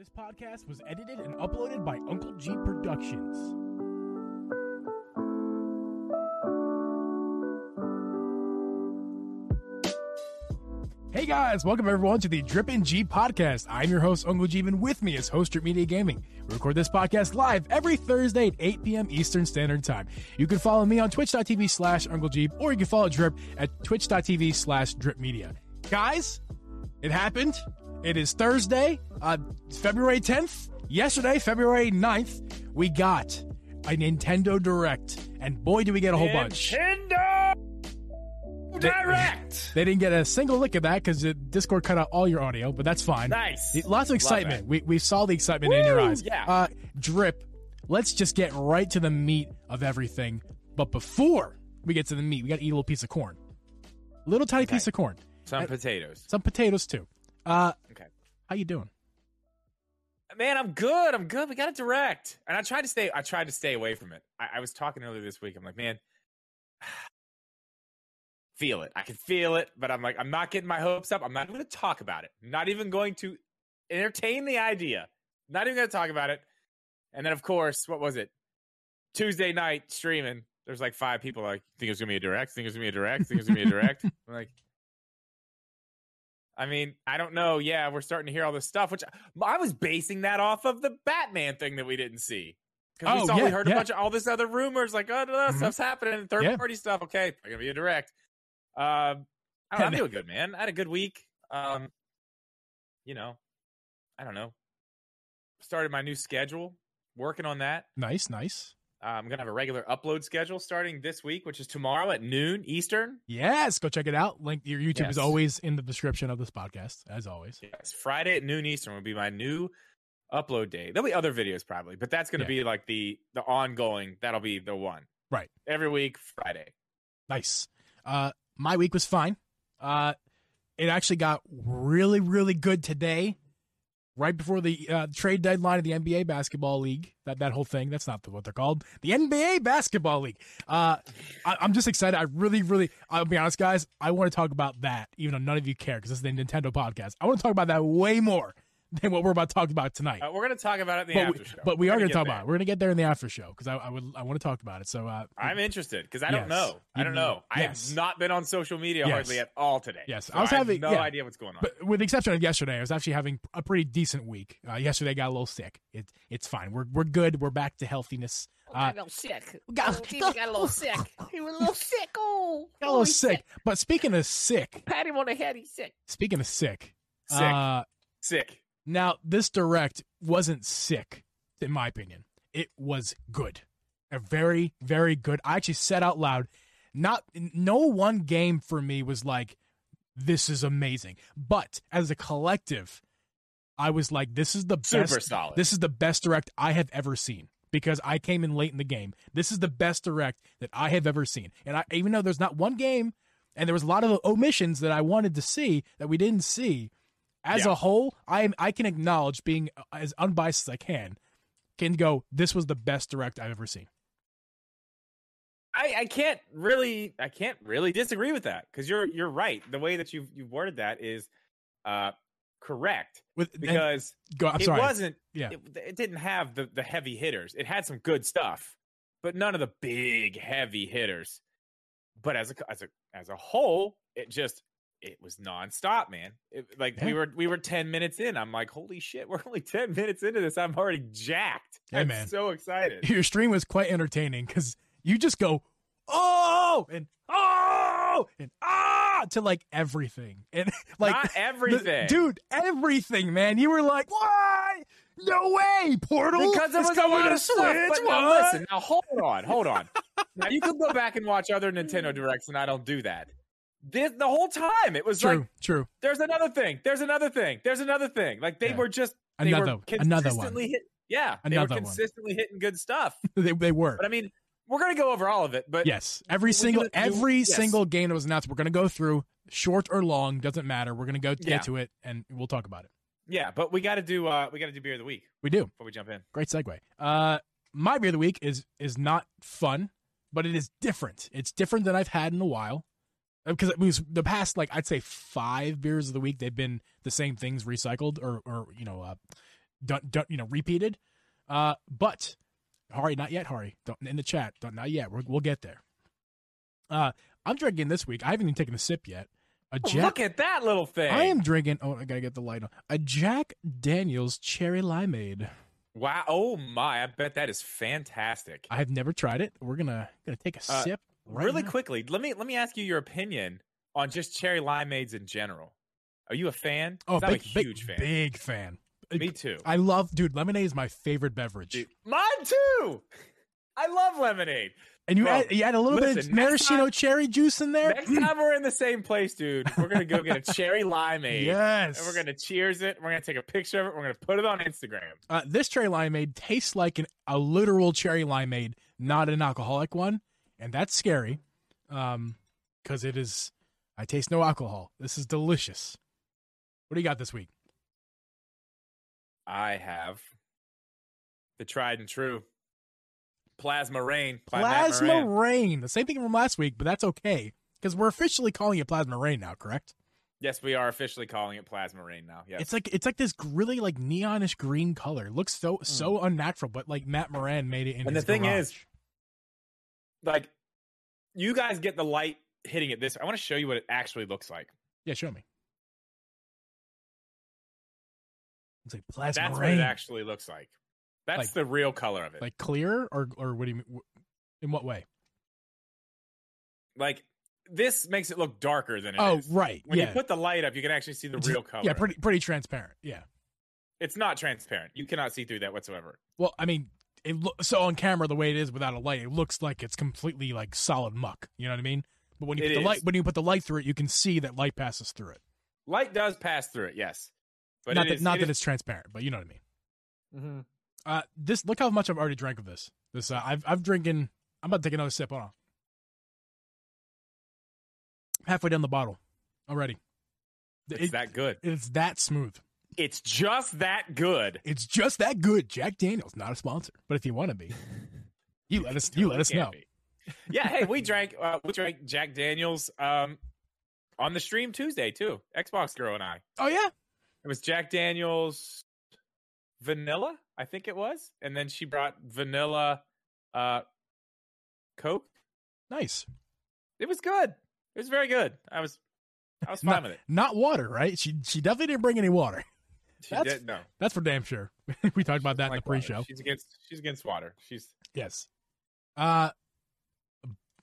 This podcast was edited and uploaded by Uncle Geeb Productions. Hey guys, welcome everyone to the Drippin' G podcast. I'm your host, Uncle Geeb, and with me is Host Drip Media Gaming. We record this podcast live every Thursday at 8 p.m. Eastern Standard Time. You can follow me on twitch.tv slash Uncle Geeb, or you can follow Drip at twitch.tv slash Drip Media. Guys, it happened. It is Thursday, uh, February 10th. Yesterday, February 9th, we got a Nintendo Direct, and boy, do we get a whole bunch. Nintendo Direct. They didn't get a single lick of that because Discord cut out all your audio, but that's fine. Nice. Lots of excitement. We, we saw the excitement in your eyes. yeah. Uh, Drip, let's just get right to the meat of everything. But before we get to the meat, we got to eat a little piece of corn. Little tiny Okay. piece of corn. Some potatoes. Some potatoes, too. Uh, Okay. how you doing? Man, I'm good. I'm good. We got it direct. And I tried to stay I tried to stay away from it. I, I was talking earlier this week. I'm like, man, feel it. I can feel it, but I'm like, I'm not getting my hopes up. I'm not going to talk about it. I'm not even going to entertain the idea. Not even going to talk about it. And then, of course, what was it? Tuesday night streaming. There's like five people like, think it's going to be a direct? Think it's to be a direct? Think it's going to be a direct? I'm like, I mean, I don't know. Yeah, we're starting to hear all this stuff, which I was basing that off of the Batman thing that we didn't see. Because Oh, we saw, yeah, we heard yeah. a bunch of all this other rumors, like, oh, no, Mhm. stuff's happening, third Yeah. party stuff. Okay, I'm gonna be a direct. Um, I don't know, I'm doing good, man. I had a good week. Um, you know, I don't know. Started my new schedule, working on that. Nice, nice. I'm gonna have a regular upload schedule starting this week, which is tomorrow at noon Eastern. Yes, go check it out. Link your YouTube is always in the description of this podcast, as always. Yes, Friday at noon Eastern will be my new upload day. There'll be other videos probably, but that's going to Yeah. be like the the ongoing. That'll be the one. Right. Every week, Friday. Nice. Uh, my week was fine. Uh, it actually got really, really good today, right before the uh, trade deadline of the NBA basketball league. That that whole thing. That's not what they're called. The NBA basketball league. Uh, I, I'm just excited. I really, really. I'll be honest, guys. I want to talk about that, even though none of you care, because this is the Nintendo podcast. I want to talk about that way more than what we're about to talk about tonight. Uh, we're going to talk about it in the but, after we, show. but we We're are going gonna talk there. about it. We're going to get there in the after show because I, I would I want to talk about it. So uh, I'm interested because I don't Yes. know. I don't You- know. I have not been on social media Yes. hardly at all today. Yes. So I was have having- no yeah. idea what's going on. But with the exception of yesterday, I was actually having a pretty decent week. Uh, yesterday, I got a little sick. It, it's fine. We're we're good. We're back to healthiness. Oh, Uh, got a little sick. got- oh, got a little sick. He was a little sick. Oh, got a little he's sick. But speaking of sick, Pat him on the head. He's sick. speaking of sick, Sick. Uh, Sick. Now this direct wasn't sick, in my opinion. It was good, a very very good. I actually said out loud, not no one game for me was like, this is amazing. But as a collective, I was like, this is the Super best. solid. This is the best direct I have ever seen because I came in late in the game. This is the best direct that I have ever seen. And I, even though there's not one game and there was a lot of omissions that I wanted to see that we didn't see, as Yeah. a whole, I am I can acknowledge being as unbiased as I can, can go, this was the best direct I've ever seen. I, I can't really I can't really disagree with that because you're you're right. The way that you've you've worded that is uh correct With and- because go, I'm it sorry. wasn't Yeah. it, it didn't have the the heavy hitters it had some good stuff but none of the big heavy hitters but as a as a as a whole it just it was nonstop man it, like we were we were 10 minutes in i'm like holy shit we're only 10 minutes into this i'm already jacked Hey, i'm man. so excited Your stream was quite entertaining because you just go, oh, and oh, and ah, to like everything. And like, not the- everything dude, everything, man. You were like, why? No way, Portal. because is was a lot to of. Switch, But now listen, now hold on, hold on. now you can go back and watch other Nintendo directs, and I don't do that. This, the whole time it was True, like, true. there's another thing, there's another thing, there's another thing. Like they Yeah. were just they Another, were another consistently one. hit. Yeah, they Another were one. consistently hitting good stuff. They, they were. But I mean, we're gonna go over all of it. But Yes, every single do- every yes. single game that was announced, we're gonna go through, short or long, doesn't matter. We're gonna go get Yeah. to it, and we'll talk about it. yeah, but we got to do uh we got to do beer of the week We do. before we jump in. Great segue. Uh, my beer of the week is is not fun, but it is different. It's different than I've had in a while. Because it was the past, like I'd say, five beers of the week, they've been the same things recycled or, or you know, uh, done, done you know repeated. Uh, but Hari, not yet. Hari, don't, in the chat, don't, not yet. We're, we'll get there. Uh, I'm drinking this week. I haven't even taken a sip yet. A Oh, Jack. look at that little thing. I am drinking. Oh, I gotta get the light on. A Jack Daniel's cherry limeade. Wow. Oh my! I bet that is fantastic. I have never tried it. We're gonna gonna take a Uh, sip. Right really now. quickly, let me let me ask you your opinion on just cherry limeades in general. Are you a fan? Oh, 'Cause I'm big, a big- huge fan. Big fan. Me too. I love, dude. Lemonade is my favorite beverage. Dude, mine too. I love lemonade. and you bro, add, you add a little bit of maraschino time- cherry juice in there. Next time we're in the same place, dude, we're gonna go get a cherry limeade. yes. And we're gonna cheers it. We're gonna take a picture of it. We're gonna put it on Instagram. Uh, this cherry limeade tastes like an, a literal cherry limeade, not an alcoholic one, and that's scary, um, because it is. I taste no alcohol. This is delicious. What do you got this week? I have the tried and true plasma rain. Plasma rain. The same thing from last week, but that's okay because we're officially calling it plasma rain now. Correct? Yes, we are officially calling it plasma rain now. Yeah, It's like it's like this really like neonish green color. It looks so so unnatural, but like Matt Moran made it in Hmm. And the thing garage. is- like you guys get the light hitting it this. I want to show you what it actually looks like. yeah, show me. It's like plasma That's rain. what it actually looks like. That's Like- the real color of it. like clear or or what do you mean? In what way? like this makes it look darker than it Oh, is. right. When yeah. you put the light up, you can actually see the real color. Yeah, pretty pretty transparent. Yeah. It's not transparent. You cannot see through that whatsoever. Well, I mean, it lo- so on camera the way it is without a light, it looks like it's completely like solid muck. You know what I mean? But when you It put the is. light when you put the light through it, you can see that light passes through it. Light does pass through it, yes, but not it that is- not it that is- it's transparent, but you know what I mean. Mhm. Uh, this look how much I've already drank of this. This uh, I've I've drinking. I'm about to take another sip. Hold on. Halfway down the bottle already. It's It- that good. it's that smooth. It's just that good. It's just that good. Jack Daniels, not a sponsor, but if you want to be, you let us. You let us know. be. Yeah, hey, we drank uh, we drank Jack Daniels um on the stream Tuesday too. Xbox girl and I. Oh yeah, It was Jack Daniels vanilla, I think it was, and then she brought vanilla uh Coke. nice. It was good. It was very good. I was I was fine Not, with it. not water, right? She she definitely didn't bring any water. She That's- did no. That's for damn sure. we talked about that in the Like water. pre-show. She's against she's against water. She's Yes. Uh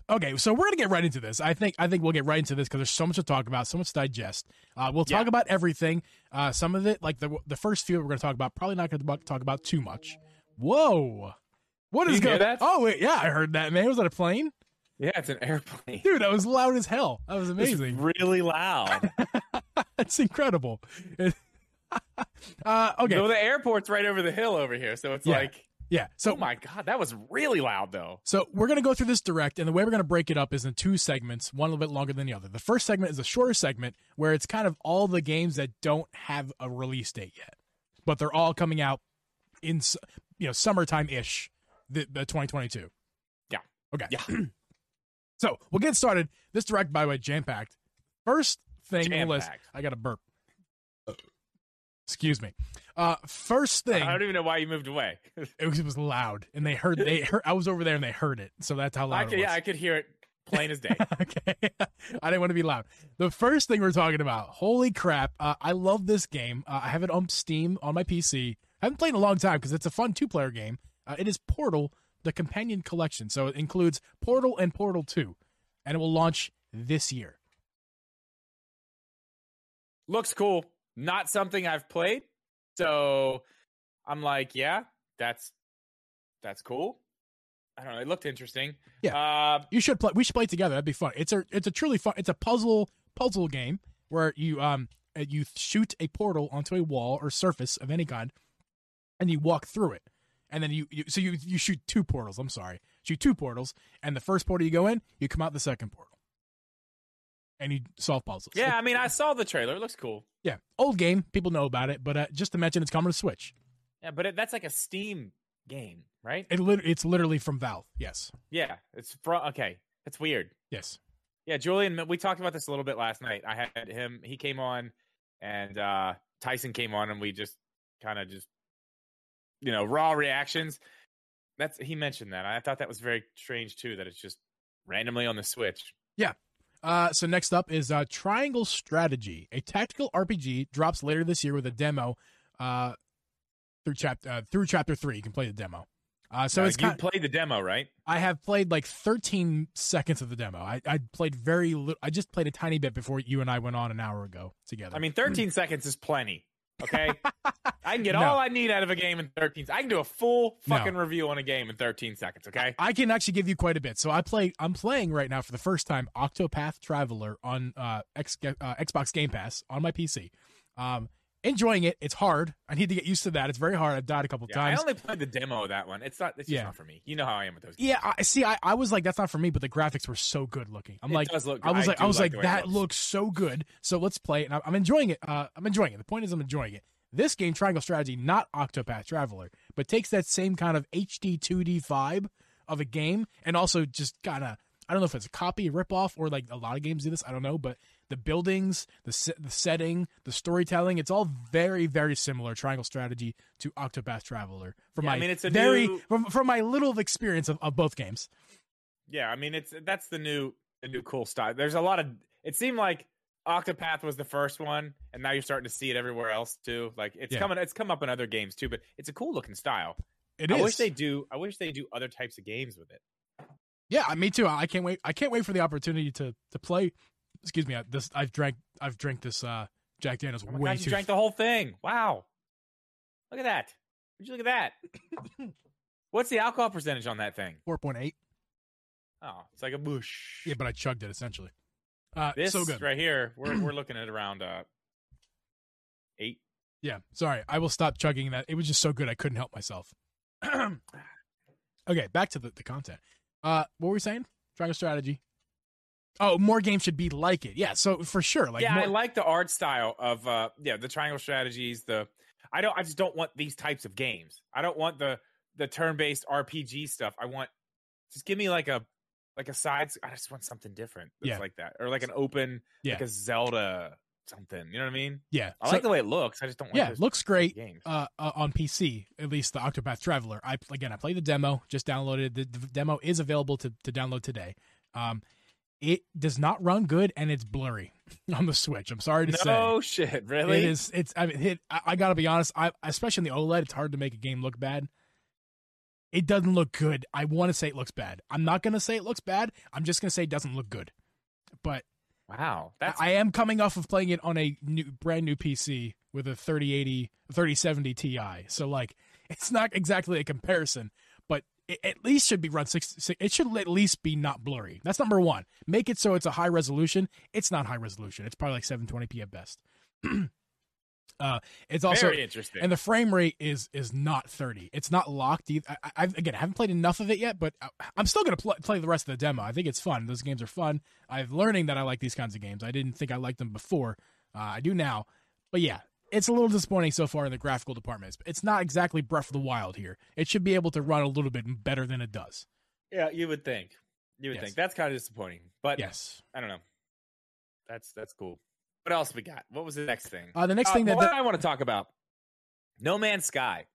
okay, so we're gonna get right into this. I think I think we'll get right into this because there's so much to talk about, so much to digest. Uh, we'll talk Yeah. about everything. Uh, some of it, like the the first few, we're gonna talk about. Probably not gonna talk about too much. Whoa, what is Did is you hear going? that? Oh wait, yeah, I heard that. Man, was that a plane? yeah, it's an airplane. Dude, that was loud as hell. That was It's amazing. really loud. That's incredible. uh, okay, No, the airport's right over the hill over here, so it's Yeah. like, yeah. So oh my god, that was really loud though. So we're going to go through this direct, and the way we're going to break it up is in two segments, one a little bit longer than the other. The first segment is a shorter segment where it's kind of all the games that don't have a release date yet, but they're all coming out in you know summertime ish, the, the 2022. Yeah. Okay. Yeah. so we'll get started. This direct, by the way, jam packed. First thing on the list, I got a burp. Excuse me. Uh, first thing, I don't even know why you moved away. it was, it was loud, and they heard they heard. I was over there, and they heard it. So that's how loud I it could, was. yeah, I could hear it plain as day. okay. I didn't want to be loud. The first thing we're talking about, holy crap. Uh, I love this game. Uh, I have it on Steam on my PC. I haven't played in a long time because it's a fun two player game. Uh, it is Portal, the companion collection. So it includes Portal and Portal 2, and it will launch this year. Looks cool. Not something I've played, so I'm like, yeah, that's that's cool. I don't know. It looked interesting. Yeah. Uh, You should play. We should play together. That'd be fun. It's a it's a truly fun. It's a puzzle puzzle game where you um uh, you shoot a portal onto a wall or surface of any kind, and you walk through it, and then you, you so you you shoot two portals. I'm sorry, shoot two portals, and the first portal you go in, you come out the second portal, and you solve puzzles. yeah, I mean, I saw the trailer. It looks cool. yeah, old game. People know about it, but uh, just to mention, it's coming to Switch. Yeah, but it, that's like a Steam game, right? It lit- it's literally from Valve. Yes, yeah, it's from. Okay, that's weird. yes. Yeah, Julian, we talked about this a little bit last night. I had him, he came on, and uh Tyson came on, and we just kind of just you know, raw reactions. That's he mentioned that. I thought that was very strange too. That it's just randomly on the Switch. Uh, so next up is uh, Triangle Strategy, a tactical RPG, drops later this year with a demo. Uh, through chapter uh, through chapter three, you can play the demo. Uh, so Now, it's you kind. played the demo, right? I have played like 13 seconds of the demo. I, I played very little. I just played a tiny bit before you and I went on an hour ago together. I mean, 13 seconds is plenty. Okay, I can get No. all I need out of a game in 13. I can do a full No. fucking review on a game in 13 seconds. Okay, I can actually give you quite a bit. So I play. I'm playing right now for the first time Octopath Traveler on uh, X, uh, Xbox Game Pass on my PC. Um, enjoying it. It's hard. I need to get used to that. It's very hard. I've died a couple yeah, I only played the demo of that one. It's not. It's just Yeah. not for me. You know how I am with those. Games. yeah, I see. I, I was like, that's not for me. But the graphics were so good looking. I'm It like, does look I was good. like, I was like, it that looks. looks so good. So let's play it. And I- I'm enjoying it. Uh, I'm enjoying it. The point is, I'm enjoying it. This game, Triangle Strategy, not Octopath Traveler, but takes that same kind of HD 2D vibe of a game, and also just kind of, I don't know if it's a copy, a ripoff, or like a lot of games do this. I don't know, but the buildings, the se- the setting, the storytelling, it's all very, very similar. Triangle Strategy to Octopath Traveler. From Yeah, I my mean, it's a very new- from, from my little experience of, of both games. Yeah, I mean, it's that's the new the new cool style. There's a lot of. It seemed like Octopath was the first one, and now you're starting to see it everywhere else too. Like it's Yeah. coming. It's come up in other games too, but it's a cool looking style. It I is. wish they do. I wish they do other types of games with it. Yeah, me too. I can't wait. I can't wait for the opportunity to to play. Excuse me. I- This I've drank. I've drank this uh, Jack Daniels Oh way God, you too. drank the whole thing. Wow. Look at that. Would you look at that? What's the alcohol percentage on that thing? Four point eight. Oh, it's like a bush. Yeah, but I chugged it essentially. Uh, this so good. right here, we're we're looking at around uh eight. Yeah. Sorry, I will stop chugging that. It was just so good I couldn't help myself. okay, back to the, the content. Uh, what were we saying? Triangle strategy. Oh, more games should be like it. Yeah. So for sure, like yeah, more, I like the art style of uh yeah, the triangle strategies, the I don't I just don't want these types of games. I don't want the the turn-based RPG stuff. I want just give me like a like a side I just want something different that's Yeah. like that. Or like an open Yeah. like a Zelda something. You know what I mean? yeah. I So- like the way it looks. I just don't like yeah, looks great. games. uh, uh, on PC, at least the Octopath Traveler. I again, I played the demo, just downloaded. The, the demo is available to, to download today. Um, it does not run good and it's blurry on the Switch. I'm sorry to say. no shit, really? It is. It's. I mean, it, I, I gotta be honest. I especially in the OLED, it's hard to make a game look bad. It doesn't look good. I want to say it looks bad. I'm not gonna say it looks bad. I'm just gonna say it doesn't look good. But Wow. That's I am coming off of playing it on a new, brand new PC with a 3080, 3070 Ti. So like, it's not exactly a comparison, it at least should be run six. six it should at least be not blurry. That's number one. Make it so it's a high resolution. It's not high resolution. It's probably like 720p at best. uh, it's also very interesting. and the frame rate is is not 30 it's not locked either I, I again i haven't played enough of it yet but I, i'm still going to pl- play the rest of the demo i think it's fun those games are fun i'm learning that i like these kinds of games i didn't think i liked them before uh, i do now but yeah it's a little disappointing so far in the graphical department It's- it's not exactly breath of the wild here it should be able to run a little bit better than it does yeah, you would think. You would Yes. think. That's kind of disappointing. But yes I don't know. That's that's cool. What else we got? What was the next thing? uh, the next thing that, what that I want to talk about, No Man's Sky.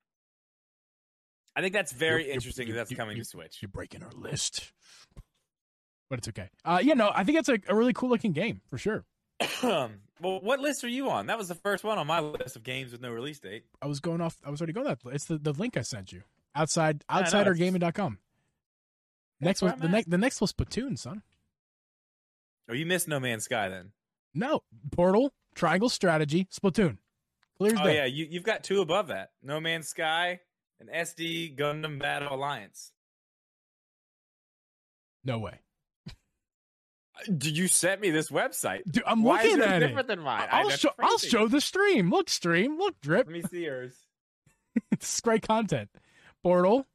I think that's very You're- you're- interesting. that you- that's coming to Switch. you're breaking our list but it's okay uh yeah no i think it's a, a really cool looking game for sure well, what list are you on? That was the first one on my list of games with no release date. I was going off. I was already going that. It's the, the link I sent you. Outside outsidergaming.com. Next was the next the next was Splatoon, son. Oh, you missed No Man's Sky then. No. Portal, Triangle Strategy, Splatoon. Clear Oh day. yeah, you you've got two above that. No Man's Sky and SD Gundam Battle Alliance. No way. Did you sent me this website? Dude, I'm Why looking yours at different it. than mine? I- I'll that's show I'll show the stream. Look, stream. Look, drip. Let me see yours. this is great content. Portal,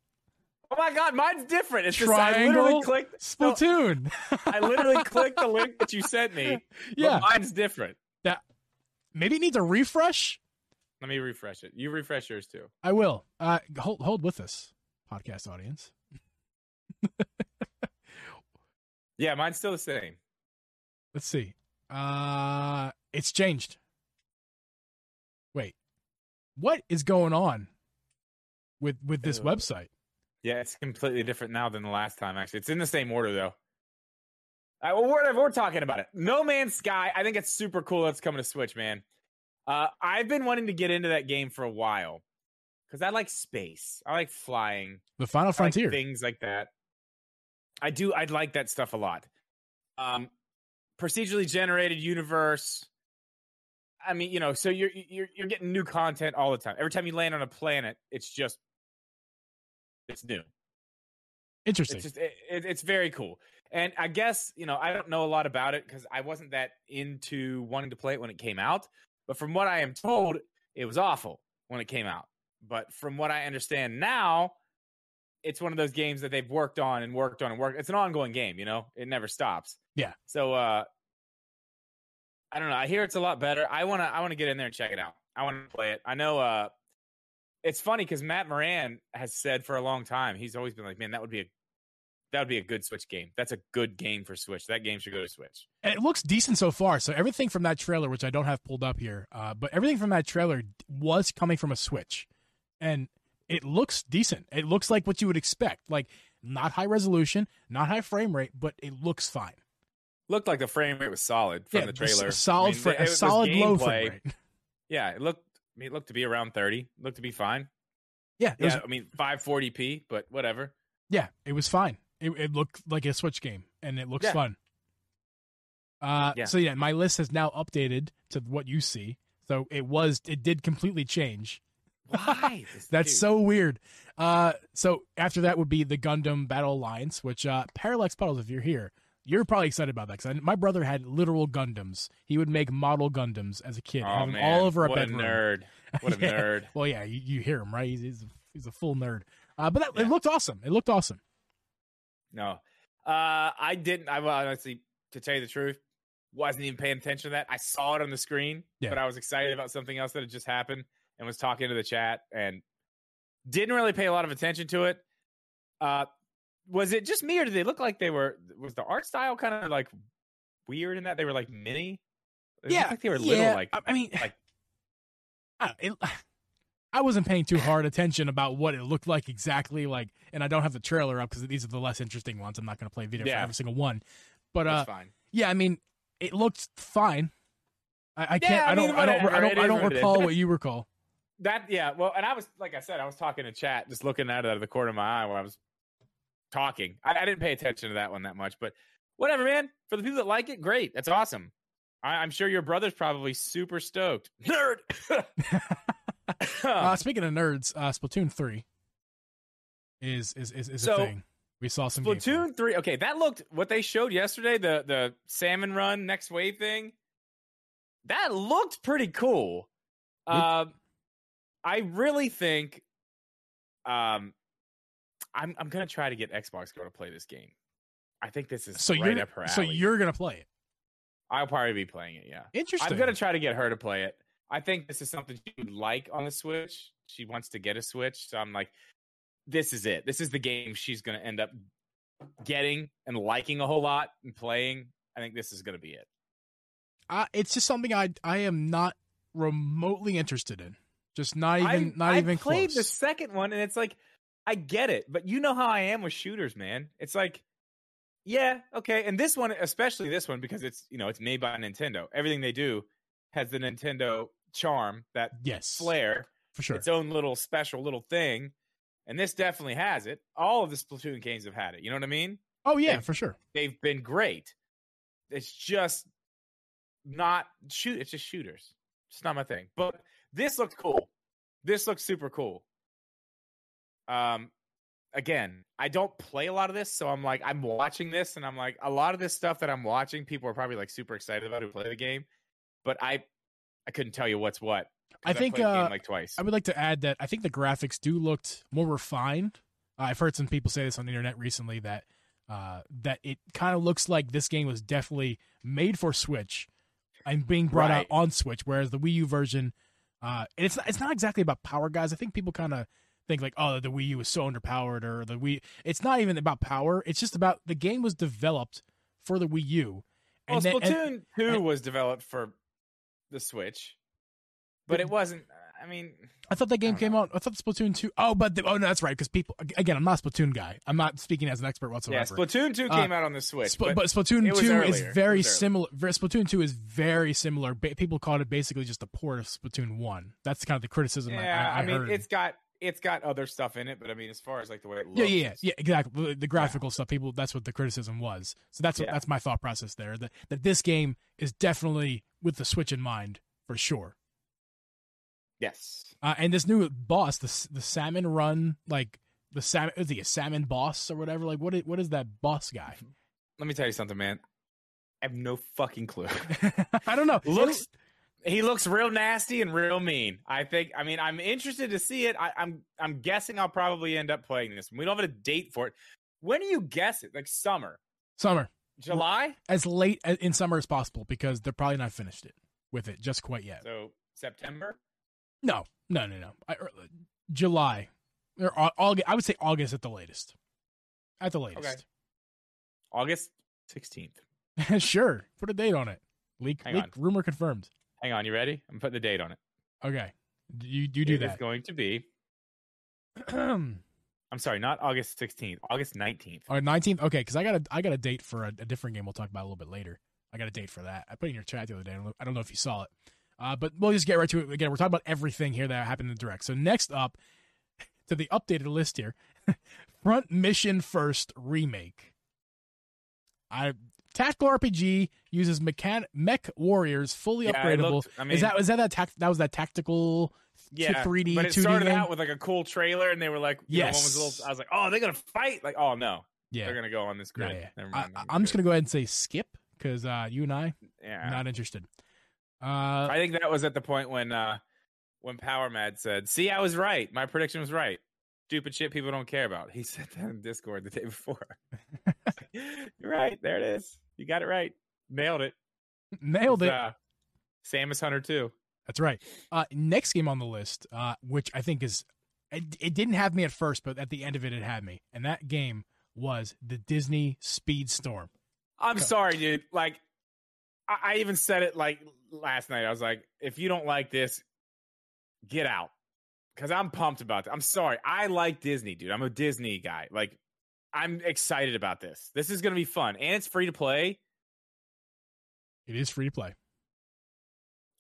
Oh my god, mine's different. It's just I Triangle, literally clicked. no, Splatoon. I literally clicked the link that you sent me. but yeah. mine's different. That maybe it needs a refresh. Let me refresh it. You refresh yours too. I will. Uh hold hold with us, podcast audience. Yeah, mine's still the same. Let's see. Uh it's changed. Wait. What is going on? with with this website. Yeah, it's completely different now than the last time. Actually, it's in the same order though. Uh, well, whatever. We're talking about it. No Man's Sky. I think it's super cool. That's coming to Switch, man. Uh, I've been wanting to get into that game for a while because I like space. I like flying. The Final I like Frontier. things like that. I do. I'd like that stuff a lot. Um, procedurally generated universe. I mean, you know, so you're you're you're getting new content all the time. Every time you land on a planet, it's just it's new. Interesting. It's just it, it, it's very cool. And I guess you know I don't know a lot about it because I wasn't that into wanting to play it when it came out. But from what I am told, it was awful when it came out. But from what I understand now, it's one of those games that they've worked on and worked on and worked. It's an ongoing game, you know. It never stops. Yeah. So uh I don't know. I hear it's a lot better. I wanna I wanna get in there and check it out. I wanna play it. I know uh it's funny because Matt Moran has said for a long time, he's always been like, Man, that would be a that would be a good Switch game. That's a good game for Switch. That game should go to Switch. and it looks decent so far. So everything from that trailer, which I don't have pulled up here, uh, but everything from that trailer was coming from a Switch, and it looks decent. It looks like what you would expect, like not high resolution, not high frame rate, but it looks fine. Looked like the frame rate was solid from the trailer. solid, I mean, fra- it a solid low frame rate. Yeah, it looked. I mean, it looked to be around thirty. Looked to be fine. Yeah, it was, I mean, five forty p, but whatever. yeah, it was fine. It, it looked like a Switch game, and it looks Yeah. fun. Uh, Yeah. so yeah, my list has now updated to what you see. So it was, it did completely change. Why? That's Dude. so weird. Uh, so after that would be the Gundam Battle Alliance, which uh, Parallax Puddles, if you're here, you're probably excited about that because my brother had literal Gundams. He would make model Gundams as a kid, Oh, have them all over a what bedroom. a nerd! What a Yeah. nerd! Well, yeah, you, you hear him right. He's he's, he's a full nerd. Uh, but that, it looked awesome. It looked awesome. No, uh, I didn't. I well, honestly, to tell you the truth, wasn't even paying attention to that. I saw it on the screen, Yeah. but I was excited about something else that had just happened and was talking to the chat and didn't really pay a lot of attention to it. Uh, was it just me or did they look like they were? Was the art style kind of like weird in that they were like mini? It looked like they were little. Like I, I mean, like- I, it, I wasn't paying too hard attention about what it looked like exactly. Like, and I don't have the trailer up because these are the less interesting ones. I'm not going to play video for every single one. But uh, yeah, I mean, it looked fine. I, I can't. I I don't. I don't. I don't. I don't it is. recall what you recall. That yeah, well, and I was like I said, I was talking to chat, just looking at it out of the corner of my eye while I was talking. I, I didn't pay attention to that one that much, but whatever, man. For the people that like it, great. That's awesome. I, I'm sure your brother's probably super stoked. Nerd. Uh, speaking of nerds, uh, Splatoon three is is is, is So, a thing. We saw some. Splatoon three. Okay, that looked what they showed yesterday. The the salmon run next wave thing. That looked pretty cool. Um, I really think, um, I'm I'm gonna try to get Xbox Girl to play this game. I think this is So right you're up her alley. so you're gonna play it. I'll probably be playing it. Yeah, Interesting. I'm gonna try to get her to play it. I think this is something she would like on the Switch. She wants to get a Switch, so I'm like, this is it. This is the game she's gonna end up getting and liking a whole lot and playing. I think this is gonna be it. Uh, it's just something I I am not remotely interested in. Just not even I, not I even played close. the second one, and it's like I get it, but you know how I am with shooters, man. It's like, yeah, okay, and this one, especially this one, because it's you know it's made by Nintendo. Everything they do has the Nintendo charm, that yes, flair, for sure. its own little special little thing, and this definitely has it. All of the Splatoon games have had it. You know what I mean? oh yeah, they've- for sure. They've been great. It's just not shoot. It's just shooters. It's not my thing. But this looked cool. This looks super cool. Um, again, I don't play a lot of this, so I'm like, I'm watching this, and I'm like, a lot of this stuff that I'm watching, people are probably like super excited about who play the game, but I, I couldn't tell you what's what. I think, game, uh, like twice. I would like to add that I think the graphics do looked more refined. Uh, I've heard some people say this on the internet recently that uh, that it kind of looks like this game was definitely made for Switch and being brought out on Switch, whereas the Wii U version, uh, and it's not, it's not exactly about power, guys. I think people kind of think like, oh, the Wii U is so underpowered, or the Wii. It's not even about power. It's just about the game was developed for the Wii U. Well, then- Splatoon Two and- was developed for the Switch, but it wasn't. I mean, I thought that game came know. out. I thought Splatoon two. Oh, but the, oh no, that's right because people again, I'm not a Splatoon guy. I'm not speaking as an expert whatsoever. yeah. Splatoon two Uh, came out on the Switch, Spl- but, but, Splatoon two is earlier. It very similar. Splatoon two is very similar. Ba- people called it basically just a port of Splatoon one. That's kind of the criticism I- yeah, I, I, I, mean, heard. it's got it's got other stuff in it, but I mean, as far as like the way it looks, yeah, yeah, yeah, exactly. The, graphical stuff, people. That's what the criticism was. So that's what, Yeah. that's my thought process there. That that this game is definitely with the Switch in mind for sure. Yes, Uh, and this new boss, the the salmon run, like the salmon, is he a salmon boss or whatever? Like what is, what is that boss guy? let me tell you something, man. I have no fucking clue. I don't know. looks he looks real nasty and real mean. I think. I mean, I'm interested to see it. I, I'm I'm guessing I'll probably end up playing this. We don't have a date for it. When do you guess it? Like summer, summer July, as late in summer as possible because they're probably not finished it with it just quite yet. so September. No, no, no, no. I, er, July or Au- August. I would say August at the latest. At the latest. August 16th. sure. Put a date on it. Leak, Hang leak on. rumor confirmed. Hang on, you ready? I'm putting the date on it. Okay. You you do It that. going to be. I'm sorry, not August 16th. August 19th. right, 19th. Okay, because I got a I got a date for a, a different game we'll talk about a little bit later. I got a date for that. I put it in your chat the other day. I don't know, I don't know if you saw it. Uh, but we'll just get right to it. Again, we're talking about everything here that happened in the direct. So next up to the updated list here, Front Mission First remake. I tactical RPG uses mechan- mech warriors fully Yeah, upgradable. looked- I mean, is that was that that was that tactical yeah, 3D but it 2D started game? out with like a cool trailer, and they were like, you know, was little. I was like, oh, they're gonna fight. Like, oh no, yeah. they're gonna go on this grid. yeah. Never I, mind. I- I'm just gonna go ahead and say skip because uh, you and I Yeah, not interested. Uh, I think that was at the point when uh when Power Mad said, "See, I was right. My prediction was right. Stupid shit people don't care about." He said that in Discord the day before. You're right. There it is. You got it right. Nailed it. nailed It's, it. Uh, Samus Hunter too. That's right. Uh, next game on the list, uh, which I think is, it, it didn't have me at first, but at the end of it, it had me. And that game was the Disney Speedstorm. I'm sorry, dude. Like, I, I even said it like last night. I was like, if you don't like this, get out. Because I'm pumped about it. I'm sorry. I like Disney, dude. I'm a Disney guy. Like, I'm excited about this. This is going to be fun. And it's free to play. It is free to play.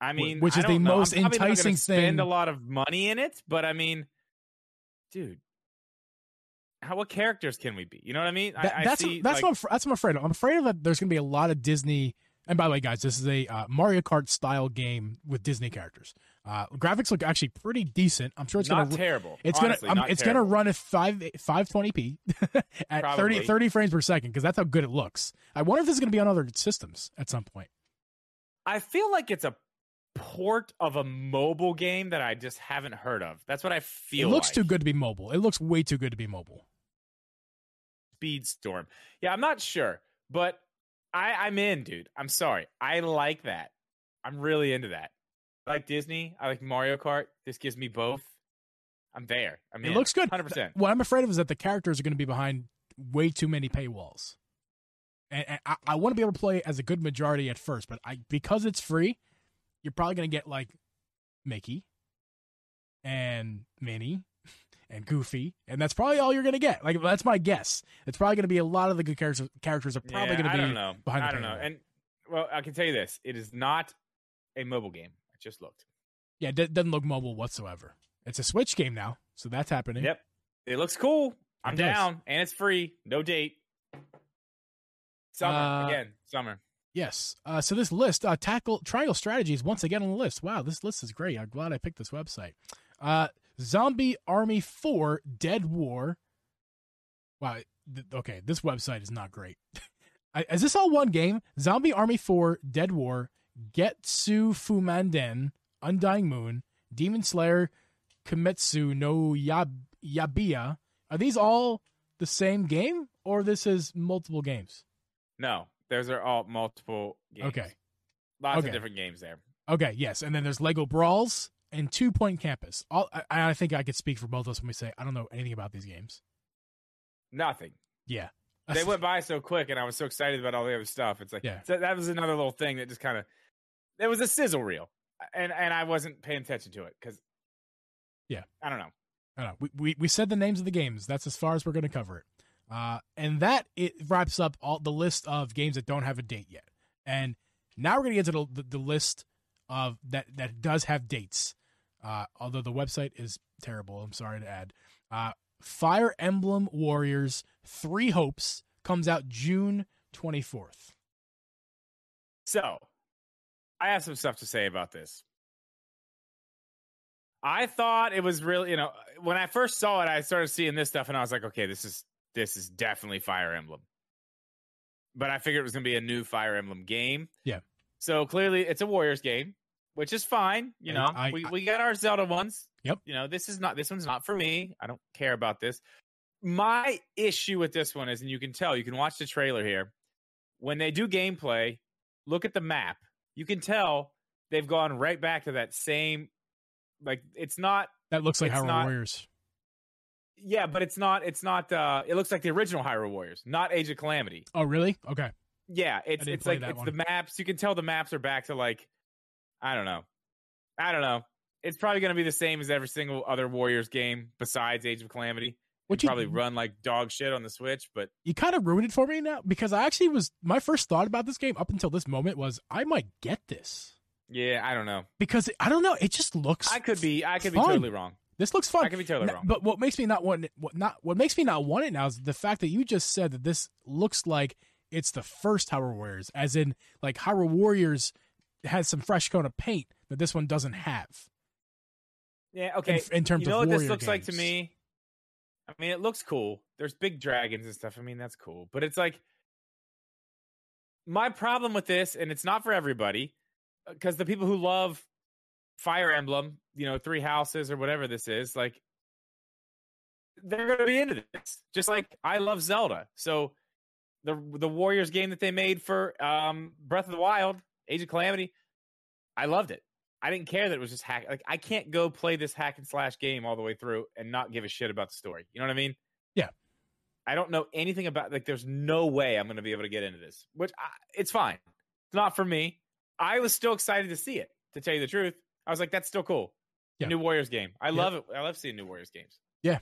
I mean, which is the know. Most enticing Spend thing- Spend a lot of money in it, but I mean, dude, how what characters can we be? You know what I mean? That- I, I that's see, that's like, what I'm, that's what I'm afraid of. I'm afraid of that. There's going to be a lot of Disney. And by the way, guys, this is a uh, Mario Kart style game with Disney characters. Uh, graphics look actually pretty decent. I'm sure it's not going to. terrible. It's Honestly, gonna um, it's terrible. gonna run at five five twenty p at 30, 30 frames per second because that's how good it looks. I wonder if this is gonna be on other systems at some point. I feel like it's a port of a mobile game that I just haven't heard of. That's what I feel. it looks like. too good to be mobile. It looks way too good to be mobile. Speedstorm. Yeah, I'm not sure, but I, I'm in, dude. I'm sorry. I like that. I'm really into that. I like Disney. I like Mario Kart. This gives me both. I'm there. I mean, It looks good. 100%. What I'm afraid of is that the characters are going to be behind way too many paywalls, and, and I, I want to be able to play as a good majority at first, but I because it's free, you're probably going to get like Mickey and Minnie and Goofy, and that's probably all you're going to get. Like that's my guess. It's probably going to be a lot of the good characters. Characters are probably Yeah, going to I be don't know. behind the I don't know. And well, I can tell you this: it is not a mobile game. I just looked. yeah, it doesn't look mobile whatsoever. It's a Switch game now, so that's happening. Yep, it looks cool. I'm It does. down, and it's free. No date. Summer Uh, again. Summer. Yes. Uh, so this list, uh, tackle triangle strategies, once again on the list. Wow, this list is great. I'm glad I picked this website. Uh, Zombie Army Four Dead War. Wow. Th- okay, this website is not great. I, is this all one game? Zombie Army Four Dead War, Getsu Fumanden, Undying Moon, Demon Slayer, Kimetsu no Yab- Yabiya. Are these all the same game, or this is multiple games? No, those are all multiple games. Okay. Lots Okay. of different games there. Okay, yes, and then there's Lego Brawls and Two Point Campus. All I, I think I could speak for both of us when we say I don't know anything about these games. Nothing. Yeah, They went by so quick, and I was so excited about all the other stuff. It's like Yeah. so that was another little thing that just kind of. It was a sizzle reel, and and I wasn't paying attention to it because Yeah. I don't know. I don't know. We, we we said the names of the games. That's as far as we're going to cover it. Uh, and that it wraps up all the list of games that don't have a date yet. And now we're going to get to the, the, the list of that that does have dates. Uh, although the website is terrible, I'm sorry to add. Uh, Fire Emblem Warriors Three Hopes comes out June 24th. So, I have some stuff to say about this. I thought it was really, you know, when I first saw it, I started seeing this stuff, and I was like, okay, this is this is definitely Fire Emblem. But I figured it was going to be a new Fire Emblem game. Yeah. So clearly, it's a Warriors game, which is fine. You know, I- we I- we got our Zelda ones. Yep. You know, this is not this one's not for me. I don't care about this. My issue with this one is, and you can tell, you can watch the trailer here. When they do gameplay, look at the map. You can tell they've gone right back to that same. Like it's not That looks like Hyrule not- Warriors. yeah, but it's not. It's not. uh It looks like the original Hyrule Warriors, not Age of Calamity. Oh, really? Okay. Yeah, it's it's like it's one. the maps. You can tell the maps are back to like, I don't know, I don't know. It's probably going to be the same as every single other Warriors game besides Age of Calamity. Which you- probably run like dog shit on the Switch, but You kind of ruined it for me now because I actually was my first thought about this game up until this moment was I might get this yeah, I don't know. because I don't know. It just looks. I could be, I could be totally wrong. This looks fun. I could be totally wrong. But what makes me not want it, what not what makes me not want it now is the fact that you just said that this looks like it's the first Hyrule Warriors, as in like Hyrule Warriors has some fresh coat of paint that this one doesn't have. Yeah, okay. in, in terms you know of what this looks like to me? I mean, it looks cool. There's big dragons and stuff. I mean, that's cool. But it's like my problem with this, and it's not for everybody, because the people who love Fire Emblem, you know, Three Houses or whatever this is, like they're going to be into this. Just like I love Zelda. So the the Warriors game that they made for um, Breath of the Wild, Age of Calamity, I loved it. I didn't care that it was just hack. Like I can't go play this hack and slash game all the way through and not give a shit about the story. You know what I mean? Yeah. I don't know anything about. Like, there's no way I'm going to be able to get into this. Which I, it's fine. It's not for me. I was still excited to see it. To tell you the truth, I was like, that's still cool. Yeah. New Warriors game. I Yeah. love it. I love seeing new Warriors games. Yeah.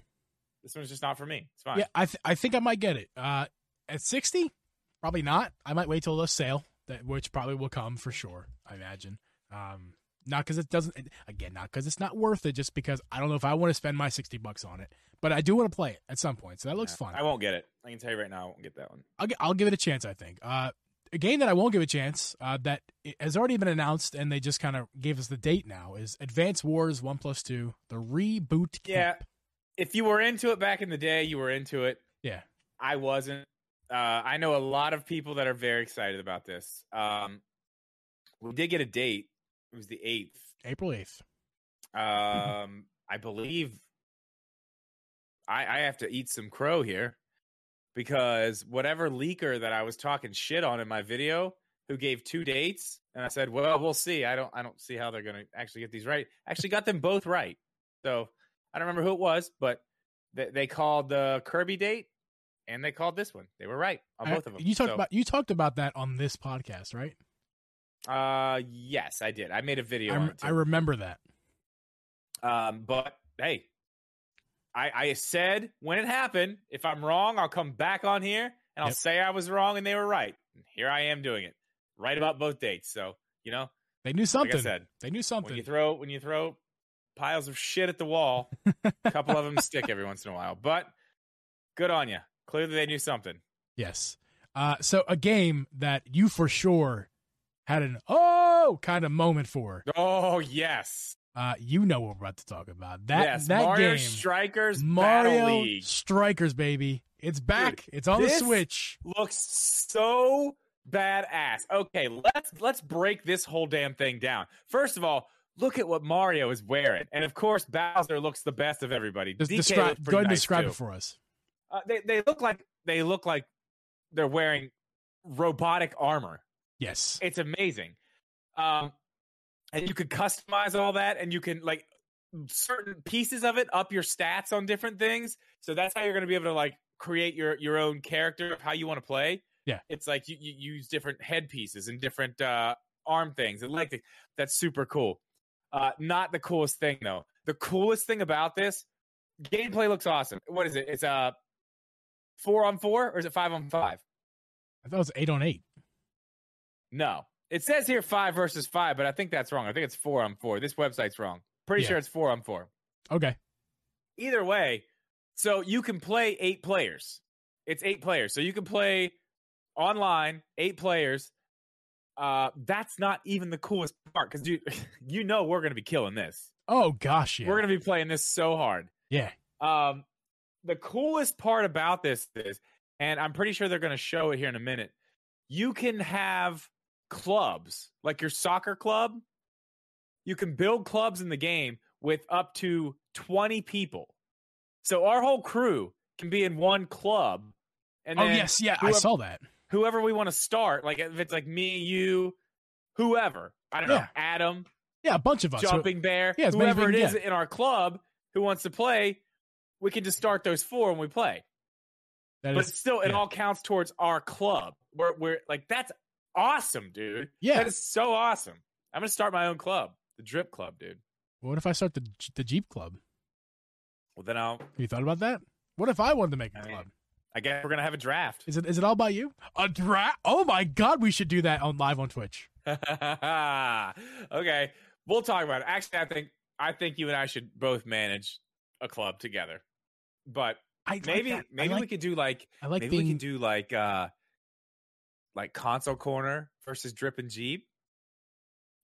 This one's just not for me. It's fine. Yeah, I th- I think I might get it. Uh, at sixty, probably not. I might wait till the sale, that which probably will come for sure. I imagine. Um, not because it doesn't. Again, not because it's not worth it. Just because I don't know if I want to spend my sixty bucks on it. But I do want to play it at some point. So that looks Yeah. fun. I won't get it. I can tell you right now, I won't get that one. I'll, I'll give it a chance. I think. Uh, a game that I won't give a chance uh, that has already been announced and they just kind of gave us the date now is Advance Wars One Plus Two, the reboot. Yeah. If you were into it back in the day, you were into it. Yeah. I wasn't. Uh, I know a lot of people that are very excited about this. Um, we did get a date. It was the eighth. April eighth. Um, I believe I, I have to eat some crow here because whatever leaker that I was talking shit on in my video, who gave two dates, and I said, "Well, we'll see." I don't, I don't see how they're going to actually get these right. Actually, got them both right. So I don't remember who it was, but they, they called the Kirby date, and they called this one. They were right on I- both of them. You talked So, about you talked about that on this podcast, right? Uh, yes, I did. I made a video I. I remember that. Um, but hey, I, I said when it happened, if I'm wrong, I'll come back on here and I'll Yep. say I was wrong and they were right. And here I am doing it, right about both dates. So you know, They knew like something. I said, they knew something. when you throw when you throw piles of shit at the wall, a couple of them stick every once in a while. But good on you. Clearly, they knew something. yes. Uh, so a game that you for sure had an oh kind of moment for. Oh yes, Uh, you know what we're about to talk about. That yes. that Mario game, Strikers Battle Mario League Strikers, baby. It's back. it's on the Switch. looks so badass. Okay, let's let's break this whole damn thing down. First of all, look at what Mario is wearing, and of course Bowser looks the best of everybody. Just DK describe. Go ahead and nice, describe too. it for us. Uh, they they look like they look like they're wearing robotic armor. Yes. It's amazing. Um, and you could customize all that, and you can like certain pieces of it up your stats on different things. So that's how you're going to be able to like create your your own character of how you want to play. Yeah. it's like you, you use different head pieces and different uh, arm things, and like that's super cool. Uh, not the coolest thing though. the coolest thing about this gameplay looks awesome. What is it? It's a four on four or is it five on five? I thought it was eight on eight. No, it says here five versus five, but I think that's wrong. I think it's four on four. This website's wrong. Pretty Yeah. sure it's four on four. Okay. Either way, so you can play eight players. It's eight players, so you can play online eight players. Uh, that's not even the coolest part because you you know we're gonna be killing this. Oh gosh, yeah. We're gonna be playing this so hard. yeah. Um, the coolest part about this is, and I'm pretty sure they're going to show it here in a minute. You can have clubs like your soccer club. You can build clubs in the game with up to 20 people. So our whole crew can be in one club. And Oh yes, yeah. I saw that. whoever we want to start, like if it's like me, you, whoever, I don't know, Adam, Yeah, a bunch of us. Jumping bear, yeah, as many as whoever it is it can is get. in our club who wants to play, we can just start those four when we play. that But is- still, it yeah. all counts towards our club. We're, we're like, that's awesome, dude. Yeah. That is so awesome. I'm going to start my own club, the Drip Club, dude. What if I start the the Geeb Club? Well, then I'll, Have you thought about that? What if I wanted to make a I mean, club? I guess we're going to have a draft. Is it is it all by you? A draft? Oh my god, we should do that on live on Twitch. okay. We'll talk about it. Actually, I think, I think you and I should both manage a club together. But I like maybe. I maybe like, we could do like, I like maybe being we could do like uh like console corner versus drip and geeb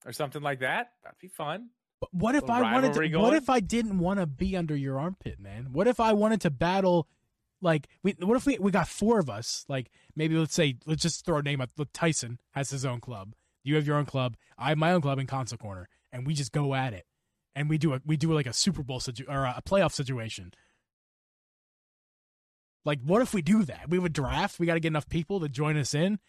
or something like that that'd be fun But what if I wanted to? What if I didn't want to be under your armpit, man? What if I wanted to battle? Like, we, what if we we got four of us? Like, maybe let's say let's just throw a name out. look, Tyson has his own club. You have your own club. I have my own club in console corner, and we just go at it. And we do a we do like a Super Bowl situ- or a playoff situation. Like, what if we do that? We would draft. We got to get enough people to join us in.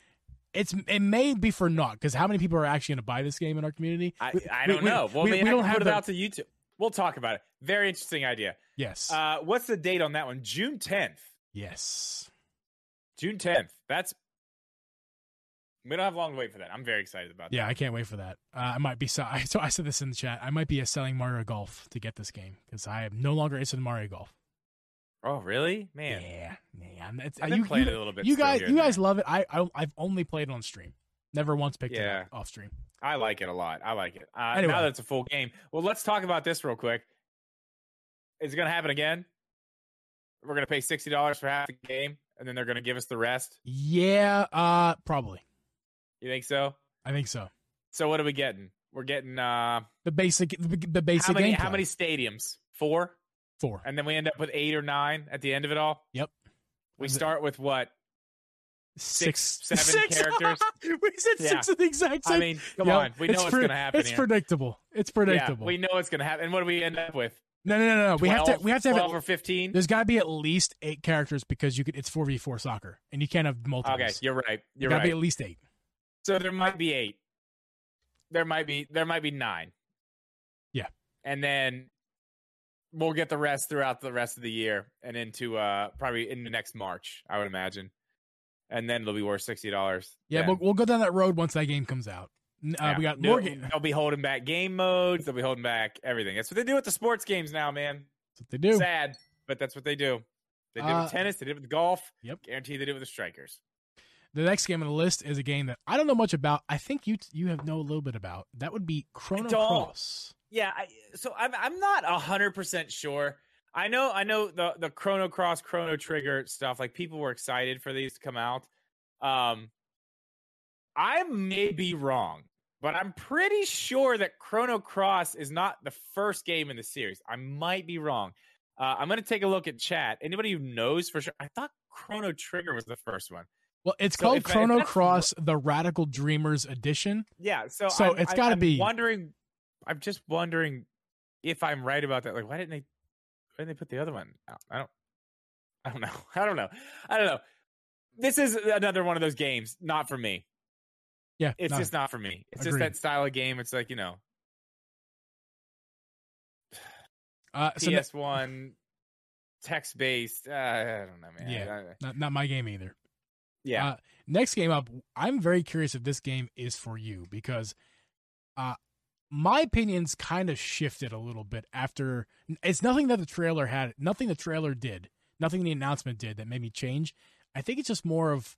It's it may be for naught because how many people are actually going to buy this game in our community? i, I we- don't we- know well we, we don't have put the, it out to youtube we'll talk about it very interesting idea Yes. uh what's the date on that one june 10th yes. june 10th that's we don't have long to wait for that i'm very excited about that. Yeah, I can't wait for that. Uh, I might be so. I, so I said this in the chat. I might be selling Mario Golf to get this game because I am no longer interested in Mario Golf. Oh really man Yeah, man. I've uh, you, you, it a little bit you guys, you guys love it. I, I I've only played it on stream. Never once picked it Yeah. up off stream. I like it a lot. I like it. Uh, Anyway. Now that it's a full game, well, let's talk about this real quick. Is it going to happen again? We're going to pay sixty dollars for half the game, and then they're going to give us the rest. Yeah, uh, probably. You think so? I think so. So what are we getting? We're getting uh, The basic, the, the basic how many? How many stadiums? Four, Four. and then we end up with eight or nine at the end of it all. Yep. We start with what? Six, seven six. characters? we said Yeah. six of the exact same. I mean, come Yep, on. We know it's pre- going to happen It's here. predictable. It's predictable. Yeah, we know what's going to happen. And what do we end up with? no, no, no, no, no. We have to. We have to have. 12 It, or fifteen. there's got to be at least eight characters because you could. It's four v four soccer, and you can't have multiple. Okay, you're right. You're got to right. be at least eight. So there might be eight. There might be there might be nine. Yeah. And then we'll get the rest throughout the rest of the year and into uh probably into next March, I would imagine. And then it'll be worth sixty dollars. Yeah, we'll, we'll go down that road once that game comes out. Uh, We got more. They'll, Ga- they'll be holding back game modes. They'll be holding back everything. That's what they do with the sports games now, man. That's what they do. Sad, but that's what they do. They did it Uh, with tennis. They did it with golf. Yep. Guarantee they did it with the strikers. The next game on the list is a game that I don't know much about. I think you you have know a little bit about. That would be Chrono. Cross. Yeah, I, so I'm I'm not hundred percent sure. I know I know the the Chrono Cross, Chrono Trigger stuff. Like people were excited for these to come out. Um, I may be wrong, but I'm pretty sure that Chrono Cross is not the first game in the series. I might be wrong. Uh, I'm gonna take a look at chat. Anybody who knows for sure? I thought Chrono Trigger was the first one. Well, it's So called Chrono that's- Cross: The Radical Dreamers Edition. Yeah, so So I'm- it's I- gotta I'm be- Wondering, I'm just wondering if I'm right about that. Like, why didn't they? Why didn't they put the other one? out? I don't. I don't know. I don't know. I don't know. This is another one of those games. Not for me. Yeah, It's no, just not for me. It's Agreed. just that style of game. It's like you know, uh, so PS One, text based. Uh, I don't know, man. Yeah. Not not my game either. yeah. Uh, next game up, I'm very curious if this game is for you because uh, my opinions kind of shifted a little bit after. It's nothing that the trailer had, nothing the trailer did, nothing the announcement did that made me change. I think it's just more of,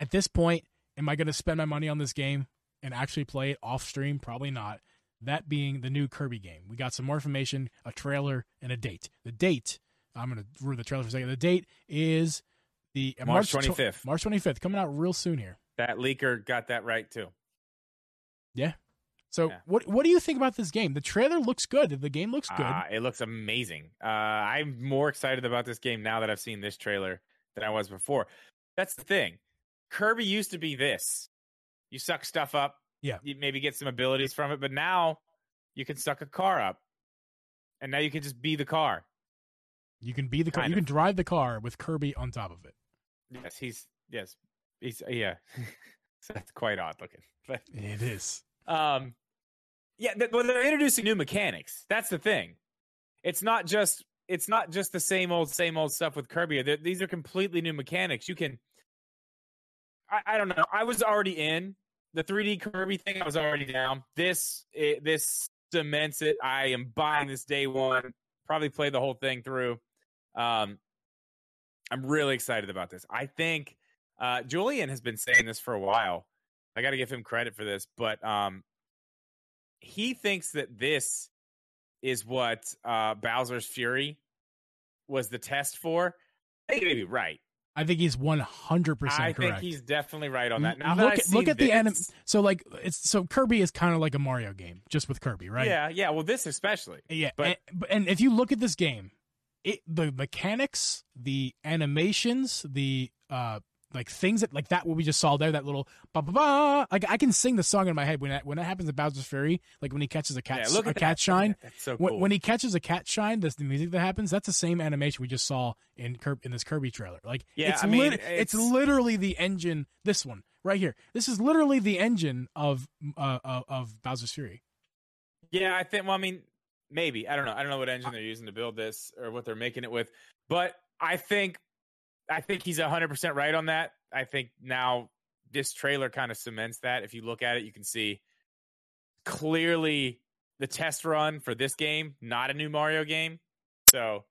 at this point, am I going to spend my money on this game and actually play it off stream? Probably not. That being the new Kirby game. We got some more information, a trailer, and a date. The date, I'm going to ruin the trailer for a second. The date is the uh, March 25th. March 25th, coming out real soon here. That leaker got that right too. So, Yeah. what what do you think about this game? The trailer looks good. The game looks good. Uh, it looks amazing. Uh, I'm more excited about this game now that I've seen this trailer than I was before. That's the thing. Kirby used to be this. You suck stuff up. Yeah. You maybe get some abilities from it, but now you can suck a car up. And now you can just be the car. you can be the car. kind You of. can drive the car with Kirby on top of it. Yes, he's yes. He's yeah. that's quite odd looking. But It is. Um, yeah, th- well, they're introducing new mechanics. That's the thing. It's not just it's not just the same old same old stuff with Kirby. Th- these are completely new mechanics. You can, I, I don't know. I was already in the 3D Kirby thing. I was already down. This it, this cements it. I am buying this day one. Probably play the whole thing through. Um, I'm really excited about this. I think uh, Julian has been saying this for a while. I got to give him credit for this, but um, he thinks that this is what uh, Bowser's Fury was the test for. I think he may be right. I think he's one hundred percent I correct. think he's definitely right on that. Now look that at look at the this- anim- So like it's so Kirby is kind of like a Mario game, just with Kirby, right? Yeah, yeah. Well, this especially. yeah. but- and, and if you look at this game, it the mechanics, the animations, the uh like things that like that what we just saw there, that little ba ba ba. Like I can sing the song in my head when that when that happens in Bowser's Fury, like when he catches a cat yeah, look a at that. cat shine. that. That's so When, cool. when he catches a cat shine, that's the music that happens. That's the same animation we just saw in Kirby, in this Kirby trailer. Like Yeah, it's I mean, lit- it's, it's- literally the engine. This one right here. This is literally the engine of uh, of, of Bowser's Fury. Yeah, I think. Well, I mean, maybe I don't know. I don't know what engine they're using to build this or what they're making it with, but I think, I think he's hundred percent right on that. I think now this trailer kind of cements that. If you look at it, you can see clearly the test run for this game, not a new Mario game. So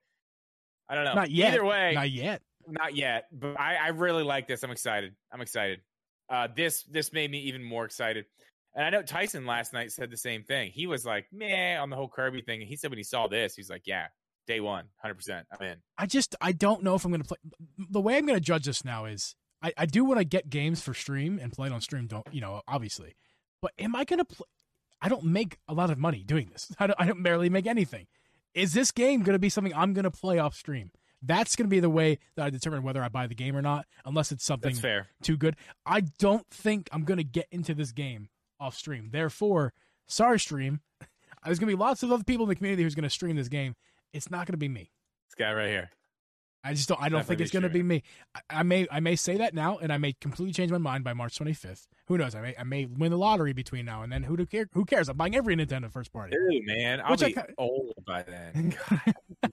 I don't know. Not yet. Either way, Not yet. not yet, but I, I really like this. I'm excited. I'm excited. Uh, this this made me even more excited. And I know Tyson last night said the same thing. He was like, "Meh," on the whole Kirby thing. And he said when he saw this, he's like, "Yeah, day one, hundred percent, I'm in." I just I don't know if I'm gonna play. The way I'm gonna judge this now is I, I do want to get games for stream and play it on stream. Don't you know? Obviously, but am I gonna play? I don't make a lot of money doing this. I don't, I don't barely make anything. Is this game gonna be something I'm gonna play off stream? That's gonna be the way that I determine whether I buy the game or not, unless it's something That's fair. too good. I don't think I'm gonna get into this game off stream. Therefore, sorry, stream. There's gonna be lots of other people in the community who's gonna stream this game. It's not gonna be me. This guy right here. I just don't. I don't think it's going to be me. I, I may. I may say that now, and I may completely change my mind by March 25th. Who knows? I may. I may win the lottery between now and then. Who do care? Who cares? I'm buying every Nintendo first party. Dude, man, I'll Which be old by then. you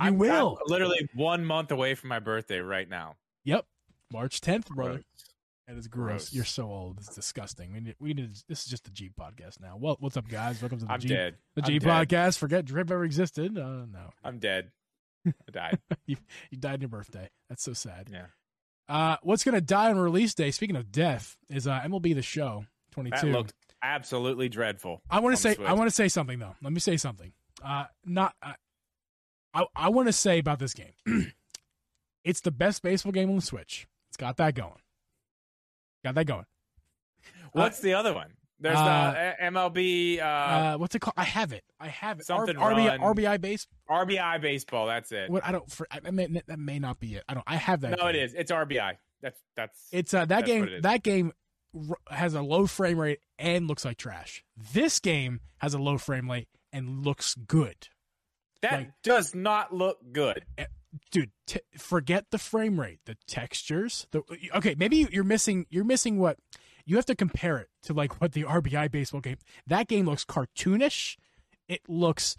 I'm, will. I'm literally one month away from my birthday right now. Yep. March 10th, brother. That is gross. Gross. You're so old. It's disgusting. We need, we need. This is just the G podcast now. Well, what's up, guys? Welcome to the I'm G. dead. The I'm G dead. podcast. Forget Drip ever existed. Uh, no, I'm dead. I died. you died on your birthday. That's so sad. Yeah. Uh, what's gonna die on release day? Speaking of death, is uh, MLB the Show 22. That looked absolutely dreadful. I want to say. I want to say something though. Let me say something. Uh, not uh, I I want to say about this game. it's the best baseball game on the Switch. It's got that going. Got that going. What's the other one? There's uh, the uh, MLB uh, Uh, what's it called? I have it. I have it. Something R- RBI. RBI base. RBI baseball. That's it. What I don't. For, I may, that may not be it. I don't. I have that. no, game. it is. It's RBI. That's that's. It's uh, that game. That game has a low frame rate and looks like trash. This game has a low frame rate and looks good. that like- does not look good. Dude t- forget the frame rate the textures the okay maybe you're missing you're missing what you have to compare it to like what the rbi baseball game that game looks cartoonish it looks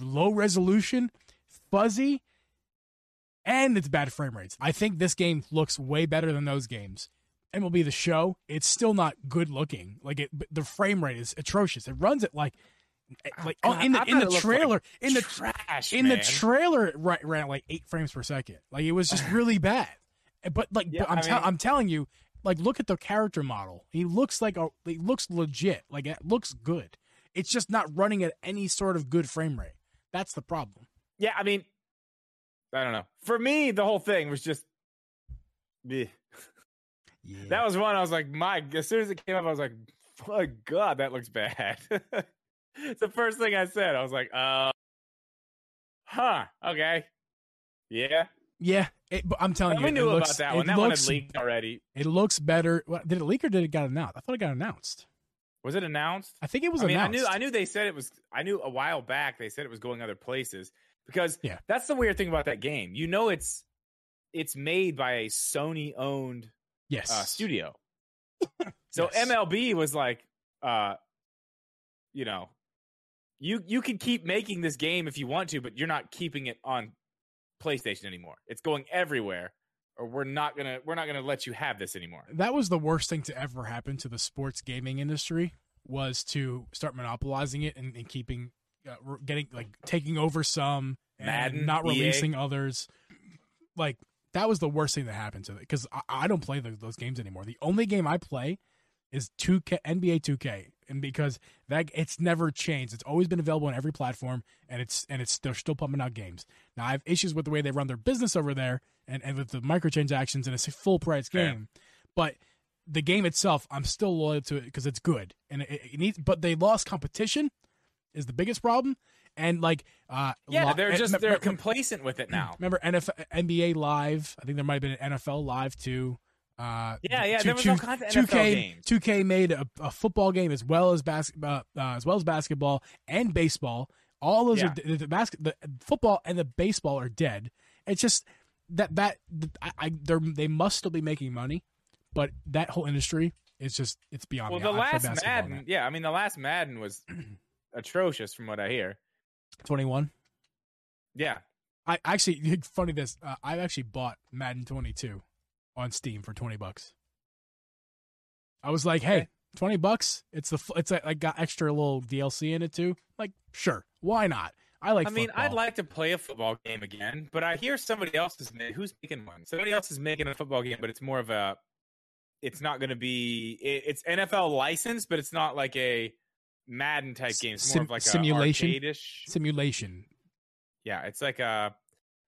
low resolution fuzzy and it's bad frame rates i think this game looks way better than those games MLB The Show, it's still not good looking. Like it, the frame rate is atrocious. It runs at like, Eh, like Oh, God, in the in the looked like trailer in the trash in the trailer it ran, at like eight frames per second. Like it was just really bad. Eh, but like Yeah, but I'm I mean- I'm telling you, like look at the character model. He looks like a he looks legit. Like it looks good. It's just not running at any sort of good frame rate. That's the problem. yeah, I mean, I don't know. For me, the whole thing was just. bleh. Yeah. That was one I was like, my. As soon as it came up, I was like, oh god, that looks bad. it's the first thing I said. I was like, uh, huh, okay, yeah. yeah, it, but I'm telling you, we knew it looks, about that one. That one had leaked already. It looks better. What, did it leak or did it got announced? I thought it got announced. Was it announced? I think it was I mean, announced. I knew I knew they said it was. I knew a while back they said it was going other places because Yeah. that's the weird thing about that game. You know, it's it's made by a Sony owned yes. uh, studio. So Yes. MLB was like, uh, you know, you you can keep making this game if you want to, but you're not keeping it on PlayStation anymore. It's going everywhere, or we're not gonna we're not gonna let you have this anymore. that was the worst thing to ever happen to the sports gaming industry was to start monopolizing it and, and keeping uh, getting like taking over some and Madden, not EA. releasing others like that was the worst thing that happened to it because I, I don't play those, those games anymore the only game i play is 2k nba 2k and because that it's never changed it's always been available on every platform and it's and it's they're still pumping out games now i have issues with the way they run their business over there and, and with the microtransactions and it's a full price game but the game itself, I'm still loyal to it because it's good, and it, it needs. But they lost competition, is the biggest problem, and like, uh, Yeah, li- they're just they're complacent with it now. Remember NFL, NBA Live? I think there might have been an NFL Live too. Uh, Yeah, yeah, two- there was two- all kinds of 2K, games. 2K made a, a football game as well as basketball, uh, as well as basketball and baseball. All those Yeah. are the, the basket, the football and the baseball are dead. It's just that that I, I they're, they must still be making money, but that whole industry is just it's beyond. Well, me. the I last Madden, now. yeah, I mean the last Madden was atrocious from what I hear. 21. Yeah, I actually funny this. Uh, I actually bought Madden 22 on Steam for 20 bucks. I was like, hey, 20 bucks. It's the it's like I got extra little DLC in it too. Like, sure, why not? I like. I mean, I'd like to play a football game again, but I hear somebody else is ma- who's making one. Somebody else is making a football game, but it's more of a. It's not going to be. It, it's NFL licensed, but it's not like a Madden type game. It's more Sim- of like simulation? simulation. Yeah, it's like a.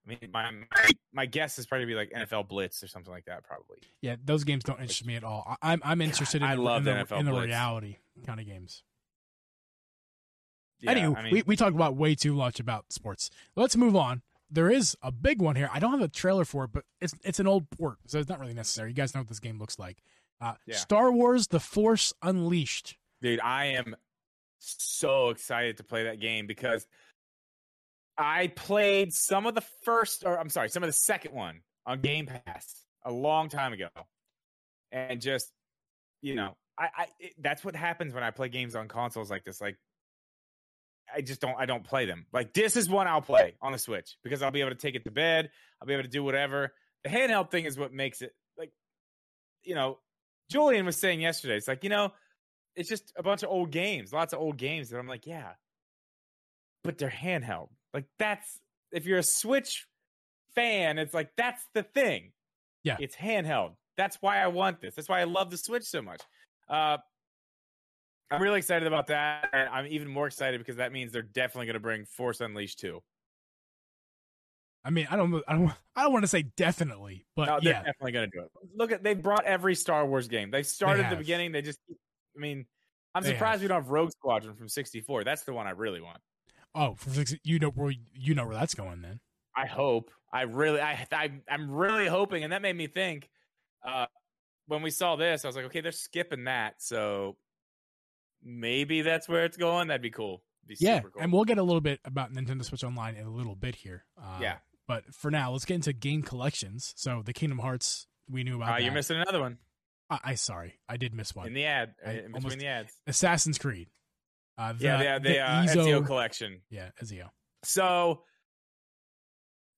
I mean, my my, my guess is probably be like NFL Blitz or something like that. Probably. Yeah, those games don't interest me at all. I, I'm I'm interested in, I the, love in the the, NFL in the Blitz. reality kind of games. Yeah, Anywho, I mean, we, we talked about way too much about sports. Let's move on. There is a big one here. I don't have a trailer for it, but it's it's an old port, so it's not really necessary. You guys know what this game looks like. Uh, Yeah. Star Wars: The Force Unleashed. dude, I am so excited to play that game because I played some of the first, or I'm sorry, some of the second one on Game Pass a long time ago, and just you know, I, I it, that's what happens when I play games on consoles like this. Like, I just don't, I don't play them. Like this is one I'll play on the Switch because I'll be able to take it to bed. I'll be able to do whatever. The handheld thing is what makes it like, you know, Julian was saying yesterday. It's like you know it's just a bunch of old games, lots of old games that I'm like, yeah, but they're handheld. Like that's if you're a Switch fan, it's like that's the thing. Yeah. it's handheld. That's why I want this. That's why I love the Switch so much. Uh, I'm really excited about that, and I'm even more excited because that means they're definitely going to bring Force Unleashed 2. I mean, I don't, I don't, I don't want to say definitely, but No, they're yeah, definitely going to do it. Look at they brought every Star Wars game. They started at the beginning. They just, I mean, I'm They surprised have. we don't have Rogue Squadron from 64. That's the one I really want. Oh, for six, you know where you know where that's going then. I hope. I really, I, I, I'm really hoping, and that made me think. Uh, when we saw this, I was like, okay, they're skipping that, so maybe that's where it's going. That'd be cool. Be Yeah, super cool. and we'll get a little bit about Nintendo Switch Online in a little bit here. Uh, yeah, but for now, let's get into game collections. So the Kingdom Hearts, we knew about. uh, you're missing another one I, I sorry, I did miss one. in the ad, I in between almost- the ads. Assassin's Creed. Uh, the, yeah, the, the, the uh, Ezio, Ezio collection. Yeah, Ezio. So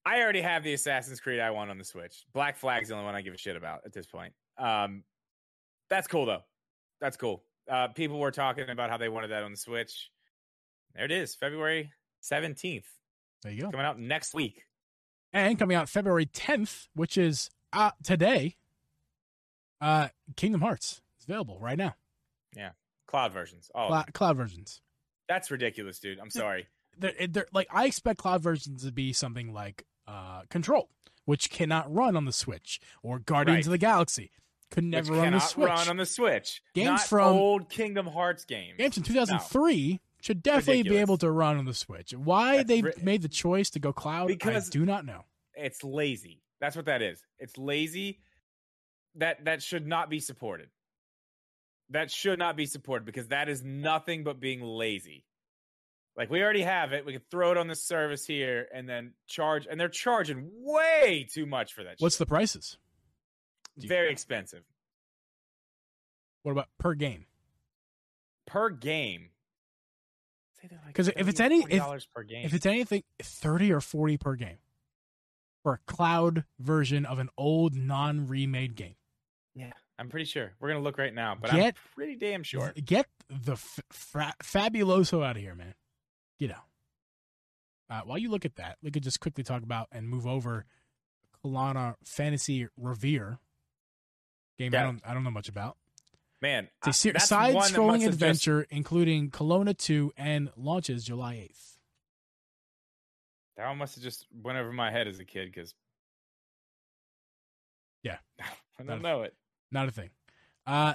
I already have the Assassin's Creed I want on the Switch. Black Flag's the only one I give a shit about at this point. Um, That's cool though. That's cool. Uh, people were talking about how they wanted that on the Switch. There it is, February seventeenth, There you go. coming out next week. And coming out February 10th, which is uh, today, uh, Kingdom Hearts is available right now. Cloud versions. Oh, Cla- cloud versions. that's ridiculous, dude. I'm sorry. They're, they're, like I expect cloud versions to be something like uh, Control, which cannot run on the Switch, or Guardians Right. of the Galaxy could never run on the Switch. run on the Switch. Games Not from- old Kingdom Hearts games. Games from 2003 should definitely be able to run on the Switch. Why That's they ri- made the choice to go cloud, Because- I do not know. It's lazy. That's what that is. It's lazy. That that should not be supported. That should not be supported because that is nothing but being lazy. Like we already have it. We can throw it on the service here and then charge and they're charging way too much for that What's shit. the prices? very expensive. What about per game? Per game. Because like if it's any- if- $40 per game. If it's anything, 30 or 40 per game for a cloud version of an old non-remade game. yeah, I'm pretty sure. We're gonna look right now, but Get- I'm pretty damn sure. Get the f- fra- fabuloso out of here, man. Get out. Uh, while you look at that, we could just quickly talk about and move over Klonoa Phantasy Reverie game. I don't I don't know much about. Man, It's a one side-scrolling have just- adventure including Klonoa 2 and launches July 8th. That one must have just went over my head as a kid because Yeah. I don't know it. Not a thing. Uh,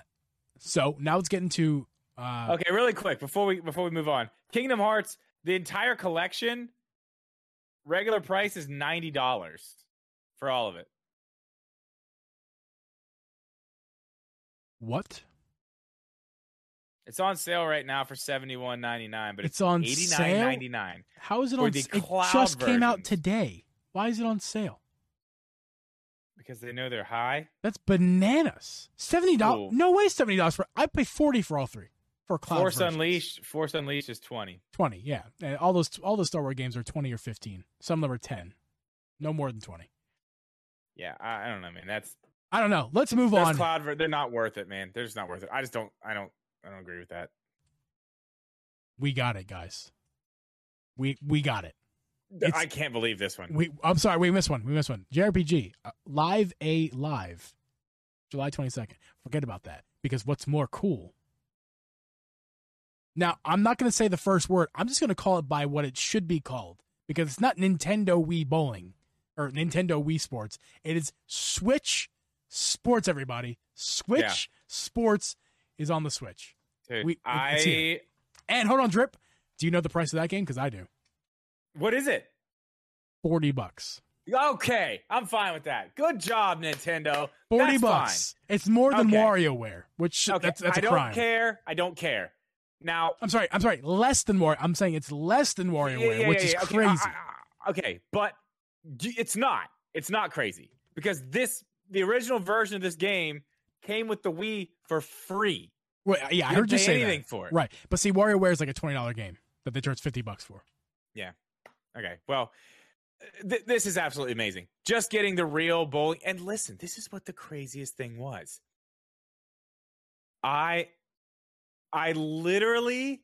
so now let's get into uh, Okay, really quick before we before we move on, Kingdom Hearts, the entire collection, regular price is ninety dollars for all of it. what? It's on sale right now for seventy one ninety nine, but it's, It's on eighty sale? nine ninety nine. How is it on? the s- It just came out today. Why is it on sale? Because they know they're high. That's bananas. Seventy dollars? No way. Seventy dollars for. I pay forty for all three. For cloud Force versions. Unleashed, Force Unleashed is twenty. Twenty. Yeah. And all those all those Star Wars games are twenty or fifteen. Some of them are ten. No more than twenty. Yeah, I, I don't know, man. That's I don't know. Let's move on. cloud. They're not worth it, man. They're just not worth it. I just don't. I don't. I don't agree with that. we got it, guys. We we got it. I can't believe this one. We I'm sorry, we missed one. We missed one. JRPG uh, Live A Live, July 22nd. Forget about that because what's more cool. Now I'm not going to say the first word. I'm just going to call it by what it should be called because it's not Nintendo Wii Bowling or Nintendo Wii Sports. It is Switch Sports. Everybody, Switch Yeah. Sports is on the Switch. Dude, we- I. And hold on, Drip. Do you know the price of that game? Because I do. What is it? Forty bucks. Okay, I'm fine with that. Good job, Nintendo. Forty That's bucks. It's more than Okay. WarioWare, which Okay, that's that's I a don't care. I don't care. Now, I'm sorry. I'm sorry. Less than Wario. I'm saying it's less than yeah, WarioWare, yeah, which yeah, is yeah, okay, crazy. I- I- okay, but it's not. It's not crazy because this the original version of this game came with the Wii for free. Wait, yeah, I heard you say anything that. for it. Right, but see, WarioWare is like a twenty dollar game that they charge fifty bucks for. Okay, well, th- this is absolutely amazing. Just getting the real bowling. And listen, this is what the craziest thing was. I, I literally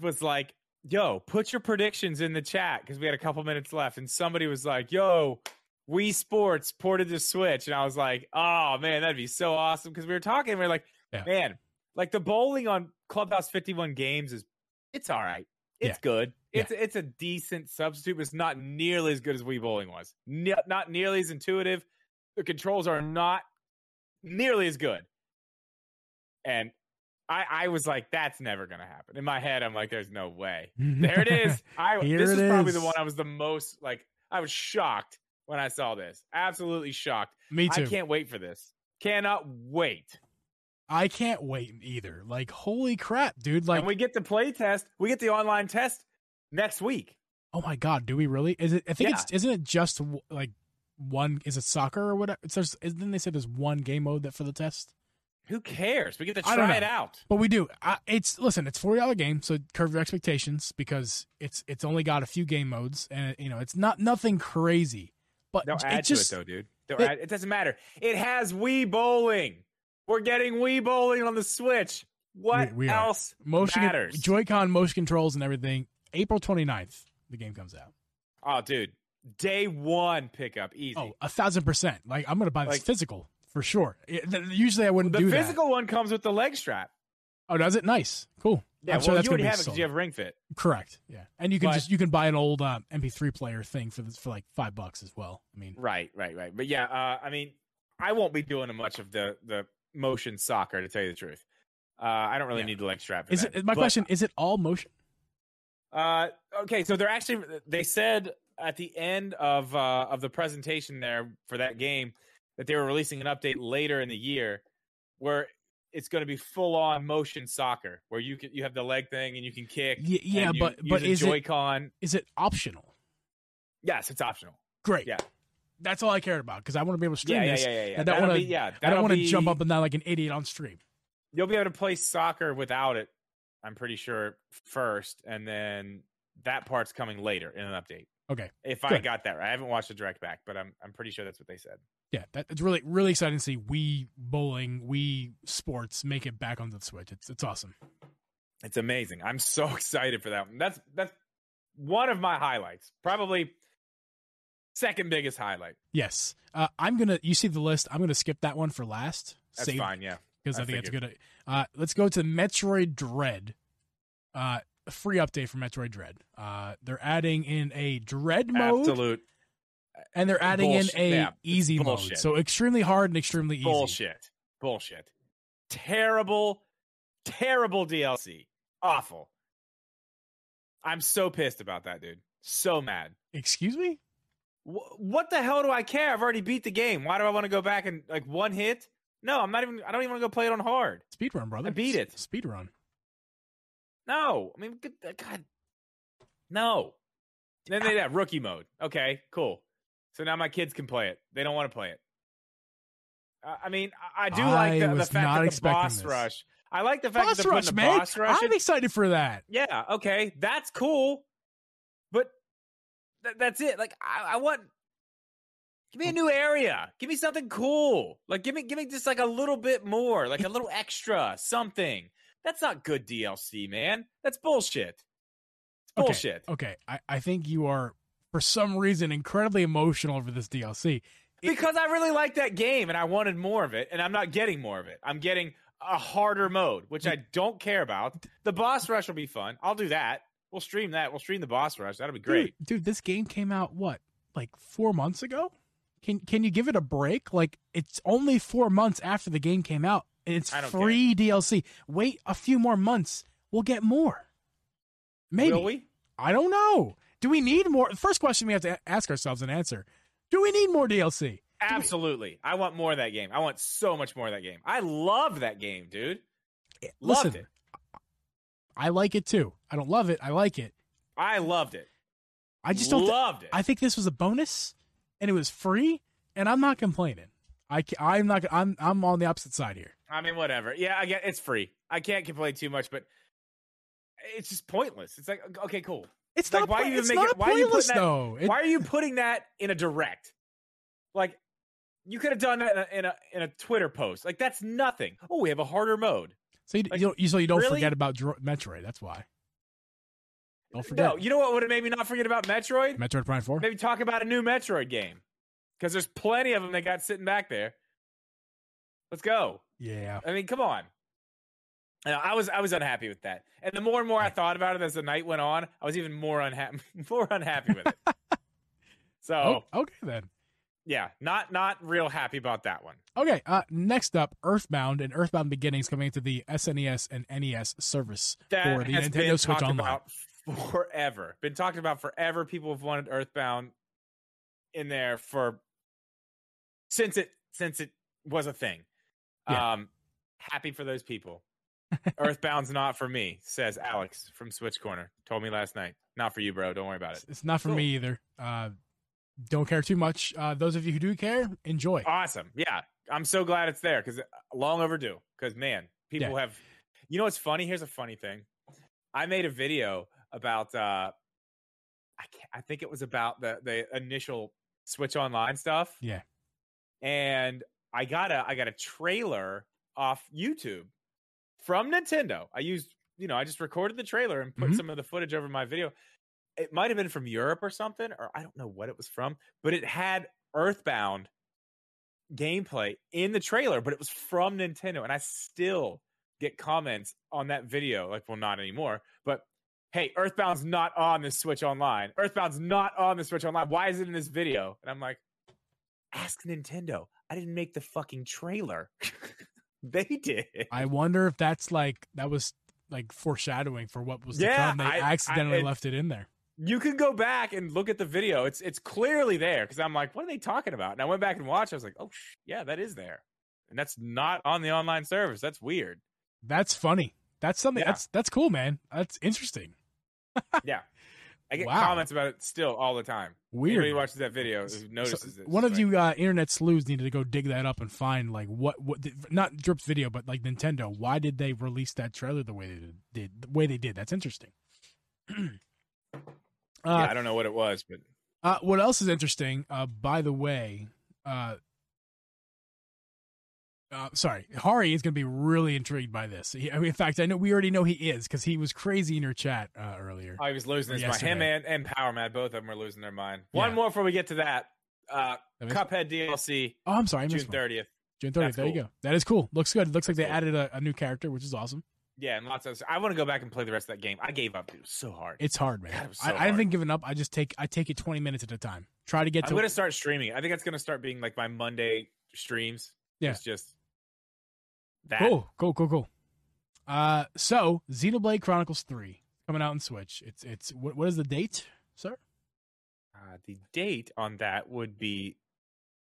was like, "Yo, put your predictions in the chat" because we had a couple minutes left, and somebody was like, "Yo." Wii Sports ported to Switch, and I was like, "Oh man, that'd be so awesome!" Because we were talking, we are like, Yeah. "Man, like the bowling on Clubhouse 51 games is it's all right. It's Yeah. good. Yeah. It's it's a decent substitute, but it's not nearly as good as Wii Bowling was. Ne- not nearly as intuitive. The controls are not nearly as good. And I I was like, that's never gonna happen. In my head, I'm like, there's no way. There it is. I this is probably the one I was the most like. I was shocked when I saw this. Absolutely shocked. Me too. I can't wait for this. Cannot wait. I can't wait either. Like, holy crap, dude! Like, and we get the play test. We get the online test next week. oh my god, do we really? Is it? I think Yeah. it's. Isn't it just like one? Is it soccer or whatever? It's there's. Isn't they say there's one game mode that for the test? Who cares? We get to try it out. But we do. I, it's listen. It's forty dollar game, so curve your expectations because it's it's only got a few game modes, and you know it's not nothing crazy. But They'll it add just to it though, dude. It- add, it doesn't matter. It has Wii bowling. We're getting Wii bowling on the Switch. What We- we else Motion matters? Joy-Con motion controls and everything. April 29th, the game comes out. oh, dude, day one pickup, easy. Oh, a thousand percent. Like I'm gonna buy this Like- physical for sure. It- th- usually I wouldn't do it. the do physical one comes with the leg strap. Oh, does it? Nice, cool. Yeah, I'm well, sure that's you already have it because you have Ring Fit. Correct. Yeah, and you can But- just you can buy an old um, MP3 player thing for this for like five bucks as well. I mean, Right, right, right. But yeah, uh, I mean, I won't be doing much of the the motion soccer to tell you the truth. Uh, I don't really Yeah. need the leg strap. Is that. it my But, question? Is it all motion? Uh, okay, so they're actually they said at the end of uh, of the presentation there for that game that they were releasing an update later in the year where it's going to be full on motion soccer where you can you have the leg thing and you can kick. Yeah, you but but is a it Joy-Con. is it optional? Yes, it's optional. Great. Yeah. That's all I cared about because I want to be able to stream Yeah, this. yeah, yeah, yeah. I don't wanna- yeah, I don't want to jump up and down like an idiot on stream. You'll be able to play soccer without it. I'm pretty sure first, and then that part's coming later in an update. Okay. If I got that right, I haven't watched the direct back, but I'm I'm pretty sure that's what they said. Yeah, that, it's really really exciting to see Wii bowling, Wii sports make it back onto the Switch. It's it's awesome. It's amazing. I'm so excited for that one. That's that's one of my highlights. Probably second biggest highlight. Yes, uh, I'm gonna. You see the list. I'm gonna skip that one for last. That's fine. Yeah. because I, I think it's figured. good. Uh, let's go to Metroid Dread. Uh, a free update for Metroid Dread. Uh, they're adding in a Dread mode, Absolute and they're adding bullshit. in a Yeah, it's easy mode. bullshit. So extremely hard and extremely easy. bullshit. Bullshit. Terrible, terrible DLC. Awful. I'm so pissed about that, dude. So mad. Excuse me. Wh- What the hell do I care? I've already beat the game. Why do I want to go back and like one hit? No, I'm not even. I don't even want to go play it on hard. Speed run, brother. I beat it. speed run. No, I mean, good, uh, God, no. Then they have rookie mode. Okay, cool. So now my kids can play it. They don't want to play it. Uh, I mean, I, I do like the, the fact that the expecting boss this. rush. I like the fact Boss that they're rush, the man. boss rush. I'm in- excited for that. Yeah, okay, that's cool, but th- that's it. Like, I, I want. Give me a oh. new area. Give me something cool. Like, give me, give me just like a little bit more, like a little extra something. That's not good DLC, man. That's bullshit. It's Okay, bullshit. Okay, I, I think you are for some reason incredibly emotional over this DLC. It- Because I really like that game and I wanted more of it, and I'm not getting more of it. I'm getting a harder mode, which I don't care about. The boss rush will be fun. I'll do that. We'll stream that. We'll stream the boss rush. That'll be great. dude, dude. This game came out what, like four months ago? Can can you give it a break? Like it's only four months after the game came out, and it's free DLC. Wait a few more months, we'll get more. Maybe Will we? I don't know. Do we need more? The First question we have to ask ourselves and answer: Do we need more DLC? Absolutely. I want more of that game. I want so much more of that game. I love that game, dude. Loved Listen, it. I like it too. I don't love it. I like it. I loved it. I just don't. loved it. I think this was a bonus, and it was free, and I'm not complaining. I I'm not. I'm I'm on the opposite side here. I mean, whatever. Yeah, I get it's free. I can't complain too much, but it's just pointless. It's like okay, cool. It's Like, not. why po- you it's make not it- why are you putting that- though. It- Why are you putting that in a direct? Like, you could have done that in a, in a in a Twitter post. Like, that's nothing. Oh, we have a harder mode. So you, like, you don't. You, so you don't really? forget about Dro- Metroid. That's why. Don't forget. No, you know what would have made me not forget about Metroid? Metroid Prime Four. Maybe talk about a new Metroid game because there's plenty of them that got sitting back there. Let's go. Yeah. I mean, come on. And I was I was unhappy with that, and the more and more I thought about it as the night went on, I was even more unhappy more unhappy with it. so okay then. Yeah, not not real happy about that one. Okay. Uh, next up, Earthbound and Earthbound Beginnings coming to the SNES and NES service That for the has Nintendo been Switch talked Online. about forever. Been talked about forever. People have wanted Earthbound in there for since it since it was a thing. Yeah. Um, happy for those people. Earthbound's not for me, says Alex from Switch Corner. Told me last night. Not for you, bro. Don't worry about it. It's- It's not for Cool. me either. Uh, don't care too much. Uh, those of you who do care, enjoy. Awesome. Yeah. I'm so glad it's there because long overdue. Because, man, people have. You know what's funny? Here's a funny thing. I made a video about. uh I, can't, I think it was about the the initial Switch Online stuff. Yeah. And I got a I got a trailer off YouTube from Nintendo. I used, you know, I just recorded the trailer and put Mhm. some of the footage over my video. It might have been from Europe or something, or I don't know what it was from, but it had Earthbound gameplay in the trailer, but it was from Nintendo. And I still get comments on that video, like, well, not anymore, but hey, Earthbound's not on the Switch Online. Earthbound's not on the Switch Online. Why is it in this video? And I'm like, ask Nintendo. I didn't make the fucking trailer. they did. I wonder if that's like that was like foreshadowing for what was to come. They I- I- accidentally it- left it in there. You can go back and look at the video. It's it's clearly there because I'm like, what are they talking about? And I went back and watched. I was like, oh sh- yeah, that is there, and that's not on the online service. That's weird. That's funny. That's something. Yeah. That's that's cool, man. That's interesting. Yeah, I get Wow. comments about it still all the time. Weird. Anybody watches that video So- notices it. One of like, you uh, internet sleuths needed to go dig that up and find like what what not Drip's video, but like Nintendo. Why did they release that trailer the way they did the way they did? That's interesting. uh, yeah, I don't know what it was, but uh, what else is interesting? Uh, by the way, uh, uh, sorry, Hari is going to be really intrigued by this. He, I mean, in fact, I know we already know he is because he was crazy in your chat uh, earlier. I was losing his mind. Him and, and Power Mad, both of them were losing their mind. One more before we get to that. Uh, That Cuphead DLC, oh, I'm sorry, I June thirtieth. June 30th. That's There you go. That is cool. Looks good. It looks like they Cool. added a, a new character, which is awesome. Yeah, and lots of. I want to go back and play the rest of that game. I gave up. Dude, it was so hard. It's hard, man. God, so I, I haven't given up. I just take I take it 20 minutes at a time. Try to get to I'm to gonna start streaming. I think that's gonna start being like my Monday streams. Yeah. it's just that. Cool, cool, cool, cool. Uh, so Xenoblade Chronicles Three coming out on Switch. It's it's what, what is the date, sir? Uh, the date on that would be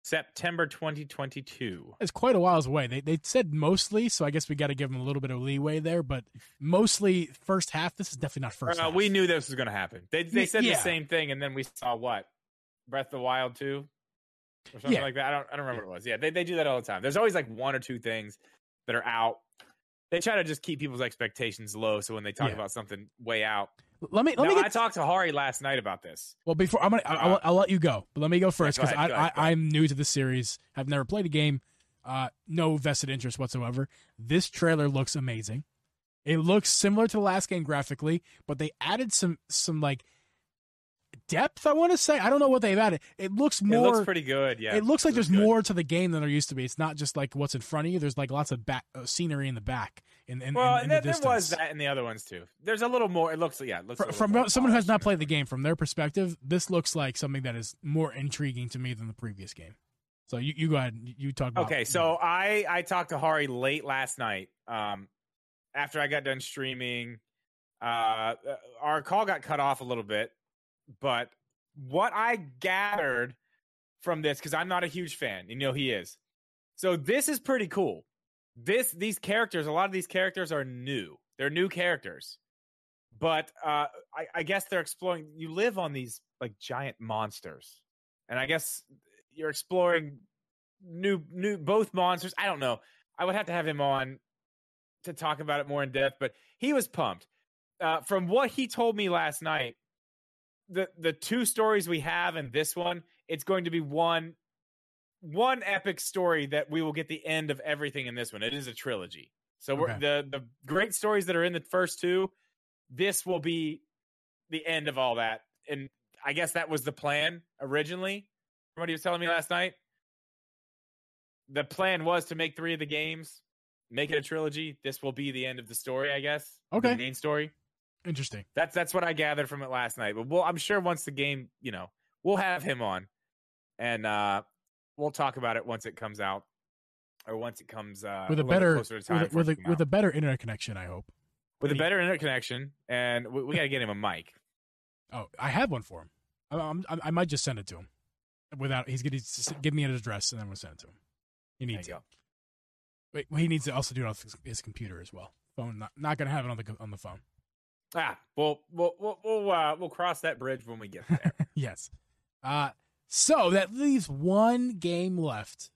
September 2022. It's quite a whiles away. They they said mostly, so I guess we got to give them a little bit of leeway there. But mostly first half. This is definitely not first. Uh, half. we knew this was gonna happen. They they said yeah. the same thing, and then we saw what Breath of the Wild 2 or something Yeah. like that. I don't I don't remember what it was. Yeah, they they do that all the time. There's always like one or two things that are out. They try to just keep people's expectations low, so when they talk Yeah. about something way out. Let me let No, me I talked to Hari last night about this. well, before I'm gonna I, I'll, Uh, I'll let you go, but let me go first because ahead, i, I i'm new to the series. I've never played a game. Uh, no vested interest whatsoever. This trailer looks amazing. It looks similar to the last game graphically, but they added some some like depth. I want to say I don't know what they've added. It looks more. it looks pretty good. Yeah, it looks like there's good. more to the game than there used to be. It's not just like what's in front of you. There's like lots of back uh, scenery in the back. Well, in there, the there was that in the other ones too. There's a little more. It looks yeah. It looks a Fr- little from more someone who has not played the game, from their perspective, this looks like something that is more intriguing to me than the previous game. So you, you go ahead. You you talk about. Okay, so I I talked to Hari late last night. Um, after I got done streaming, uh, our call got cut off a little bit, but what I gathered from this because I'm not a huge fan, you know he is. So this is pretty cool. This these characters, a lot of these characters are new. They're new characters, but uh, I, I guess they're exploring. You live on these like giant monsters, and I guess you're exploring new new both monsters. I don't know. I would have to have him on to talk about it more in depth, but he was pumped. Uh, from what he told me last night, the the two stories we have in this one, it's going to be one one epic story that we will get the end of everything in this one. It is a trilogy. So we're, Okay. the the great stories that are in the first two, this will be the end of all that. And I guess that was the plan originally. From what he was telling me last night, the plan was to make three of the games, make it a trilogy. This will be the end of the story, I guess. Okay. the main story. interesting. That's that's what I gathered from it last night. But we'll, I'm sure once the game, you know, we'll have him on, and uh we'll talk about it once it comes out, or once it comes uh, with a bit better closer to time with, a, with, a, with a better internet connection. I hope. with a better internet connection, and we, we got to get him a mic. Oh, I have one for him. I, I'm, I I might just send it to him. Without he's gonna give me an address and then we'll send it to him. He needs go. Wait, well, he needs to also do it on his, his computer as well. Phone not not gonna have it on the on the phone. Ah, we'll we'll we'll we'll, uh, we'll cross that bridge when we get there. yes. Uh so that leaves one game left,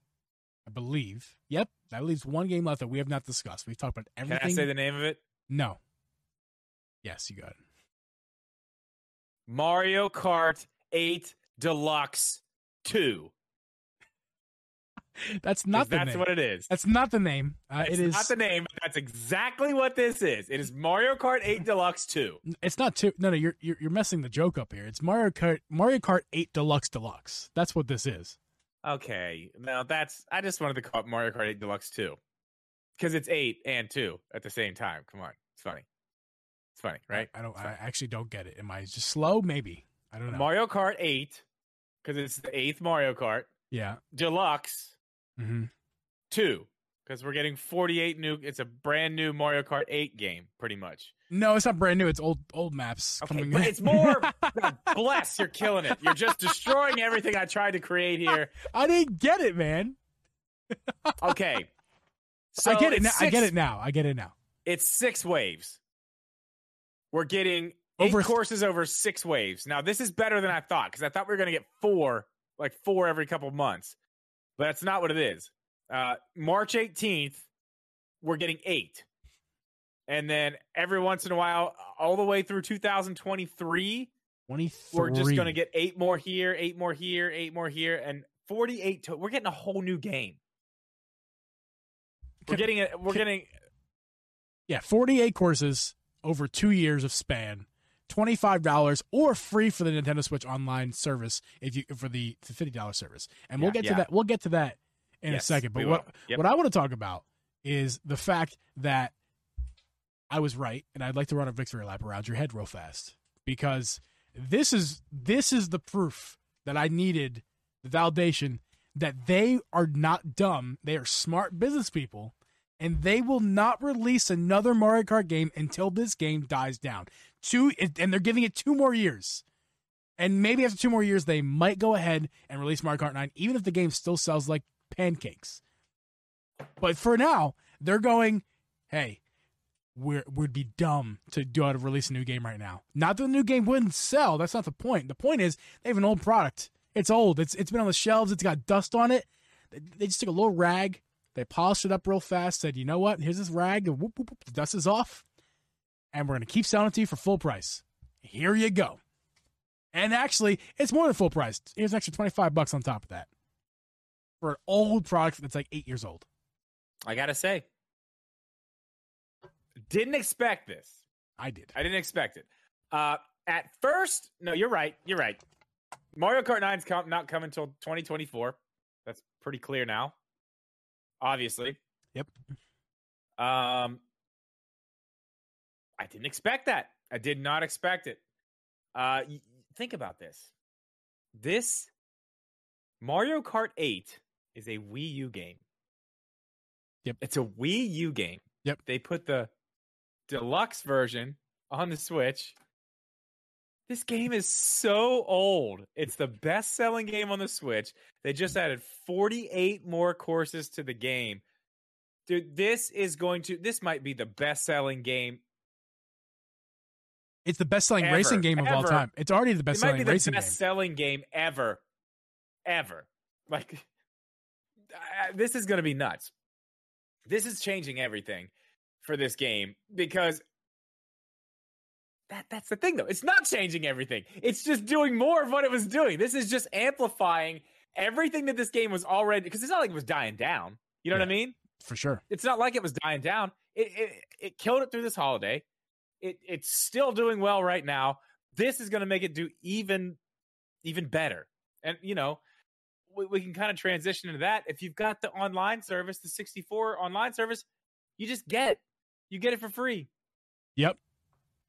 I believe. Yep, that leaves one game left that we have not discussed. We've talked about everything. Can. I say the name of it? no. Yes, you got it. Mario Kart 8 Deluxe 2. That's not the name that's name. what it is. That's not the name. Uh, it is. not the name. But that's exactly what this is. It is Mario Kart 8 Deluxe 2. It's not two. No, no, you're, you're you're messing the joke up here. It's Mario Kart Mario Kart Eight Deluxe Deluxe. That's what this is. Okay, now that's. I just wanted to call it Mario Kart 8 Deluxe 2 because it's eight and two at the same time. Come on, it's funny. It's funny, right? I, I don't. I actually don't get it. Am I just slow? Maybe. I don't know. Mario Kart 8 because it's the eighth Mario Kart yeah. Deluxe hmm 2 because we're getting 48 new. It's a brand new Mario Kart 8 game, pretty much. No, it's not brand new. It's old old maps Okay, coming. but it's more. God bless, you're killing it. You're just destroying everything I tried to create here. I didn't get it, man. Okay, so I get it. Now. I get it now. I get it now. It's six waves. We're getting eight Over- courses over six waves. Now this is better than I thought because I thought we were going to get four, like four every couple months, but that's not what it is. Uh, March 18th, we're getting eight, and then every once in a while, all the way through 2023, Twenty three. we're just going to get eight more here, eight more here, eight more here, and 48. To- we're getting a whole new game. We're getting it. We're getting Yeah, 48 courses over two years of span, $25 or free for the Nintendo Switch online service if you for the, the $50 service. And we'll Yeah, get to that we'll get to that in Yes, a second. But what. Yep. what I want to talk about is the fact that I was right and I'd like to run a victory lap around your head real fast because this is this is the proof that I needed the validation that they are not dumb. They are smart business people and they will not release another Mario Kart game until this game dies down. Two, and they're giving it two more years. And maybe after two more years, they might go ahead and release Mario Kart 9, even if the game still sells like pancakes. But for now, they're going, hey, we're, we'd be dumb to do uh, to release a new game right now. Not that the new game wouldn't sell. That's not the point. The point is they have an old product. It's old. It's it's been on the shelves. It's got dust on it. They just took a little rag, they polished it up real fast. Said, you know what? Here's this rag. Whoop, whoop, whoop, the dust is off, and we're gonna keep selling it to you for full price. Here you go. And actually, it's more than full price. Here's an extra twenty five bucks on top of that for an old product that's like eight years old. I gotta say, didn't expect this. I did. I didn't expect it. Uh, at first, no, you're right. You're right. Mario Kart 9's com- not coming until 2024. That's pretty clear now. Obviously. Yep. Um, I didn't expect that. I did not expect it. Uh, think about this. This Mario Kart 8 is a Wii U game. Yep. It's a Wii U game. Yep. They put the deluxe version on the Switch. This game is so old. It's the best selling game on the Switch. They just added 48 more courses to the game. Dude, this is going to this might be the best selling game. It's the best selling racing game of all time. It's already the best selling racing best game. selling game ever. Ever. Like uh, this is going to be nuts. This is changing everything for this game because that that's the thing though. It's not changing everything. It's just doing more of what it was doing. This is just amplifying everything that this game was already because it's not like it was dying down. You know what I mean? For sure. It's not like it was dying down. It it, it killed it through this holiday. It it's still doing well right now. This is going to make it do even even better. And you know, we, we can kind of transition into that. If you've got the online service, the 64 online service, you just get it. You get it for free. Yep.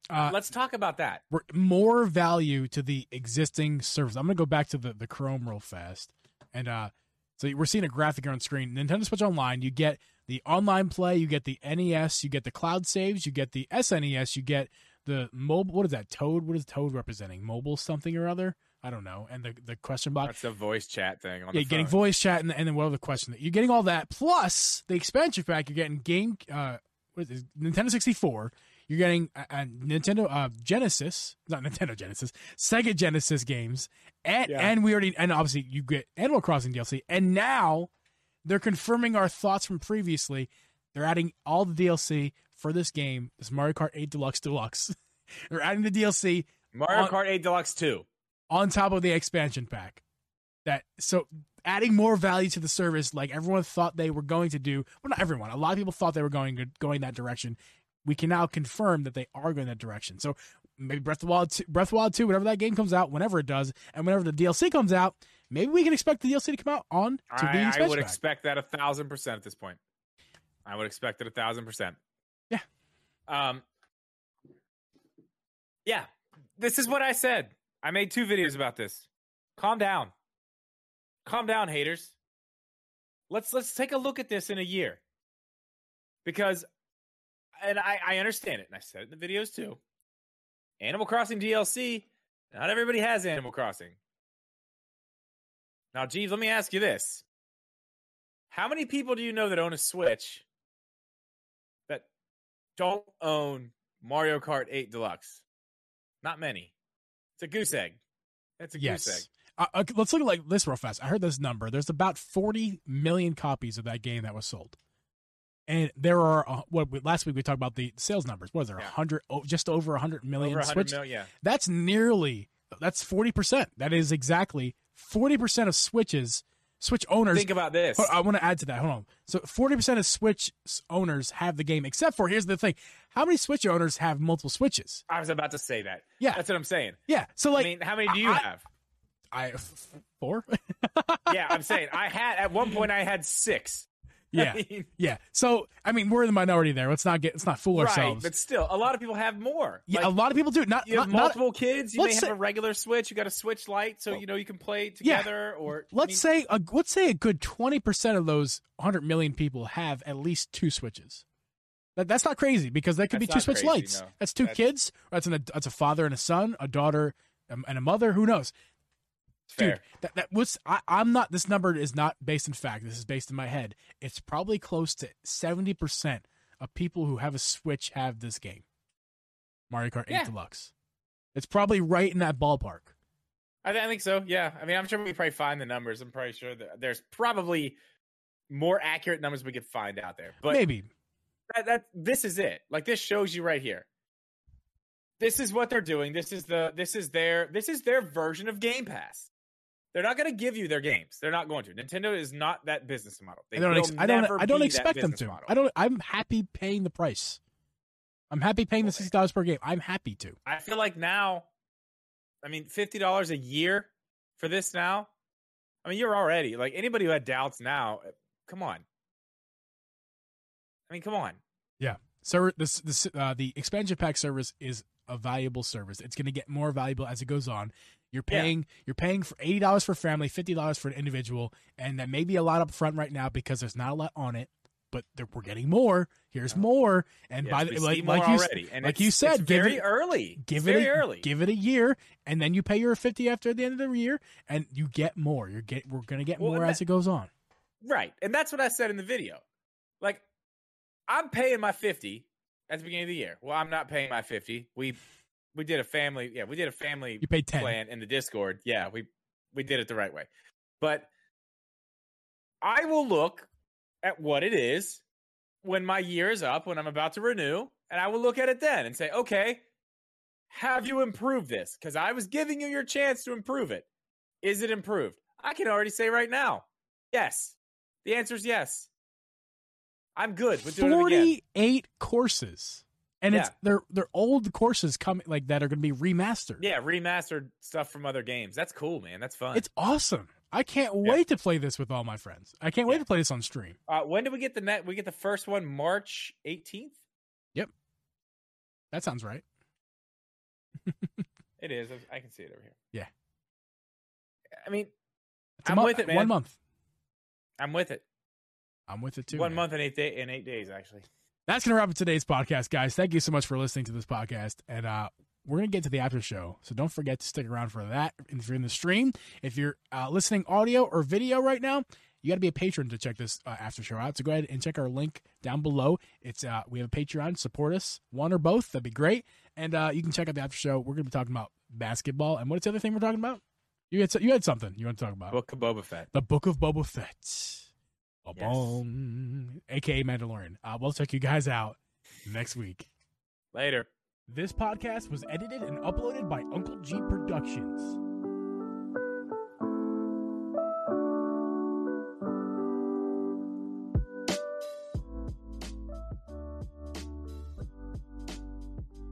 Uh, Let's talk about that. more value to the existing service. I'm going to go back to the, the Chrome real fast. And uh, so we're seeing a graphic here on screen. Nintendo Switch Online, you get the online play, you get the NES, you get the cloud saves, you get the SNES, you get the mobile. What is that? Toad? What is Toad representing? Mobile something or other? I don't know. And the, the question box. That's the voice chat thing on Yeah, getting voice chat and, and then what other question? You're getting all that plus the expansion pack. You're getting game, uh, what is it? Nintendo 64. You're getting a, a Nintendo uh, Genesis, not Nintendo Genesis, Sega Genesis games, and Yeah. and we already and obviously you get Animal Crossing DLC, and now they're confirming our thoughts from previously. They're adding all the DLC for this game, this Mario Kart 8 Deluxe Deluxe. they're adding the DLC Mario on- Kart 8 Deluxe 2. on top of the expansion pack. That so adding more value to the service, like everyone thought they were going to do. Well, not everyone. A lot of people thought they were going going that direction. We can now confirm that they are going that direction. So maybe Breath of the Wild, 2, Breath of Wild Two, whenever that game comes out, whenever it does, and whenever the DLC comes out, maybe we can expect the DLC to come out on to I, I would expect that a thousand percent at this point. I would expect it a thousand percent. Yeah. Um. Yeah, this is what I said. I made two videos about this. Calm down. Calm down, haters. Let's let's take a look at this in a year. Because and I, I understand it, and I said it in the videos too. Animal Crossing DLC, not everybody has Animal Crossing. Now, Geebs, let me ask you this. How many people do you know that own a Switch that don't own Mario Kart 8 Deluxe? Not many. It's a goose egg. It's a goose egg. Yes. Uh, let's look at like this real fast. I heard this number. There's about 40 million copies of that game that was sold, and there are uh, what we- last week we talked about the sales numbers. What is there? Yeah. A hundred, oh, just over 100 million Over 100 Switch. million, yeah. That's nearly. That's 40 percent. That is exactly 40 percent of Switches. Switch owners. Think about this. I want to add to that. Hold on. So 40% of Switch owners have the game, except for here's the thing: how many Switch owners have multiple Switches? I was about to say that. Yeah. That's what I'm saying. Yeah. So like, I mean, how many do you I- have? I four. Yeah, I'm saying I had at one point I had six. Yeah. I mean, Yeah. So I mean, we're in the minority there. Let's not get. Let's not fool right, ourselves. but still, a lot of people have more. yeah, Like, a lot of people do. Not. you have not, not- multiple kids. You may let's have a regular Switch. You got a Switch Lite, so you know you can play Yeah. together. Or let's mean, say a let's say a good twenty percent of those hundred million people have at least two switches. That, that's not crazy because that could be two Switch crazy, lights. no. That's two That's- kids. That's an that's a father and a son, a daughter um, and a mother. Who knows? Fair. Dude, that that was I, I'm not. This number is not based in fact. This is based in my head. It's probably close to seventy percent of people who have a Switch have this game, Mario Kart 8 Yeah. Deluxe. It's probably right in that ballpark. I, th- I think so. Yeah. I mean, I'm sure we probably find the numbers. I'm probably sure that there's probably more accurate numbers we could find out there. But Maybe. that, that this is it. Like this shows you right here. This is what they're doing. This is the this is their this is their version of Game Pass. They're not going to give you their games. They're not going to. Nintendo is not that business model. They I don't. Ex- I don't. I don't expect them to. model. I don't. I'm happy paying the price. I'm happy paying the sixty dollars per game. I'm happy to. I feel like now, I mean, fifty dollars a year for this now. I mean, you're already like anybody who had doubts now. uh, Come on. I mean, come on. Yeah. So this this uh, the expansion pack service is a valuable service. It's going to get more valuable as it goes on. You're Yeah. paying you're paying for eighty dollars for family, fifty dollars for an individual, and that may be a lot up front right now because there's not a lot on it. But there, we're getting more. Here's Yeah. more, and Yes, by the like like you already, and like you said, very it- early. give It's it very a, early. give it a year, and then you pay your fifty after the end of the year, and you get more. You're get we're gonna get Well, more and as it goes on. Right. And that's what I said in the video. Like, I'm paying my 50 at the beginning of the year. Well, I'm not paying my 50. We we did a family, yeah, we did a family You pay ten. plan in the Discord. Yeah, we we did it the right way. But I will look at what it is when my year is up, when I'm about to renew, and I will look at it then and say, okay, have you improved this? Because I was giving you your chance to improve it. Is it improved? I can already say right now, yes. The answer is yes. I'm good with doing it again. Forty-eight courses, and it's Yeah. they're they're old courses coming like that are going to be remastered. Yeah, remastered stuff from other games. That's cool, man. That's fun. It's awesome. I can't Yeah. wait to play this with all my friends. I can't wait Yeah. to play this on stream. uh, when do we get the net? We get the first one March 18th. Yep, That sounds right. It is. I can see it over here. Yeah. I mean, It's I'm with it, man. One month. I'm with it. I'm with it too. One man. month and eight day in eight days, actually. That's gonna wrap up today's podcast, guys. Thank you so much for listening to this podcast, and uh, we're gonna get to the after show. So don't forget to stick around for that. If you're in the stream, if you're uh, listening audio or video right now, you got to be a patron to check this uh, after show out. So go ahead and check our link down below. It's uh, we have a Patreon. Support us, one or both. That'd be great. And uh, you can check out the after show. We're gonna be talking about basketball. And what's the other thing we're talking about? You had you had something you want to talk about? The Book of Boba Fett. The Book of Boba Fett. Ba-boom. AKA Mandalorian. Uh, we'll check you guys out next week. Later. This podcast was edited and uploaded by Uncle G Productions.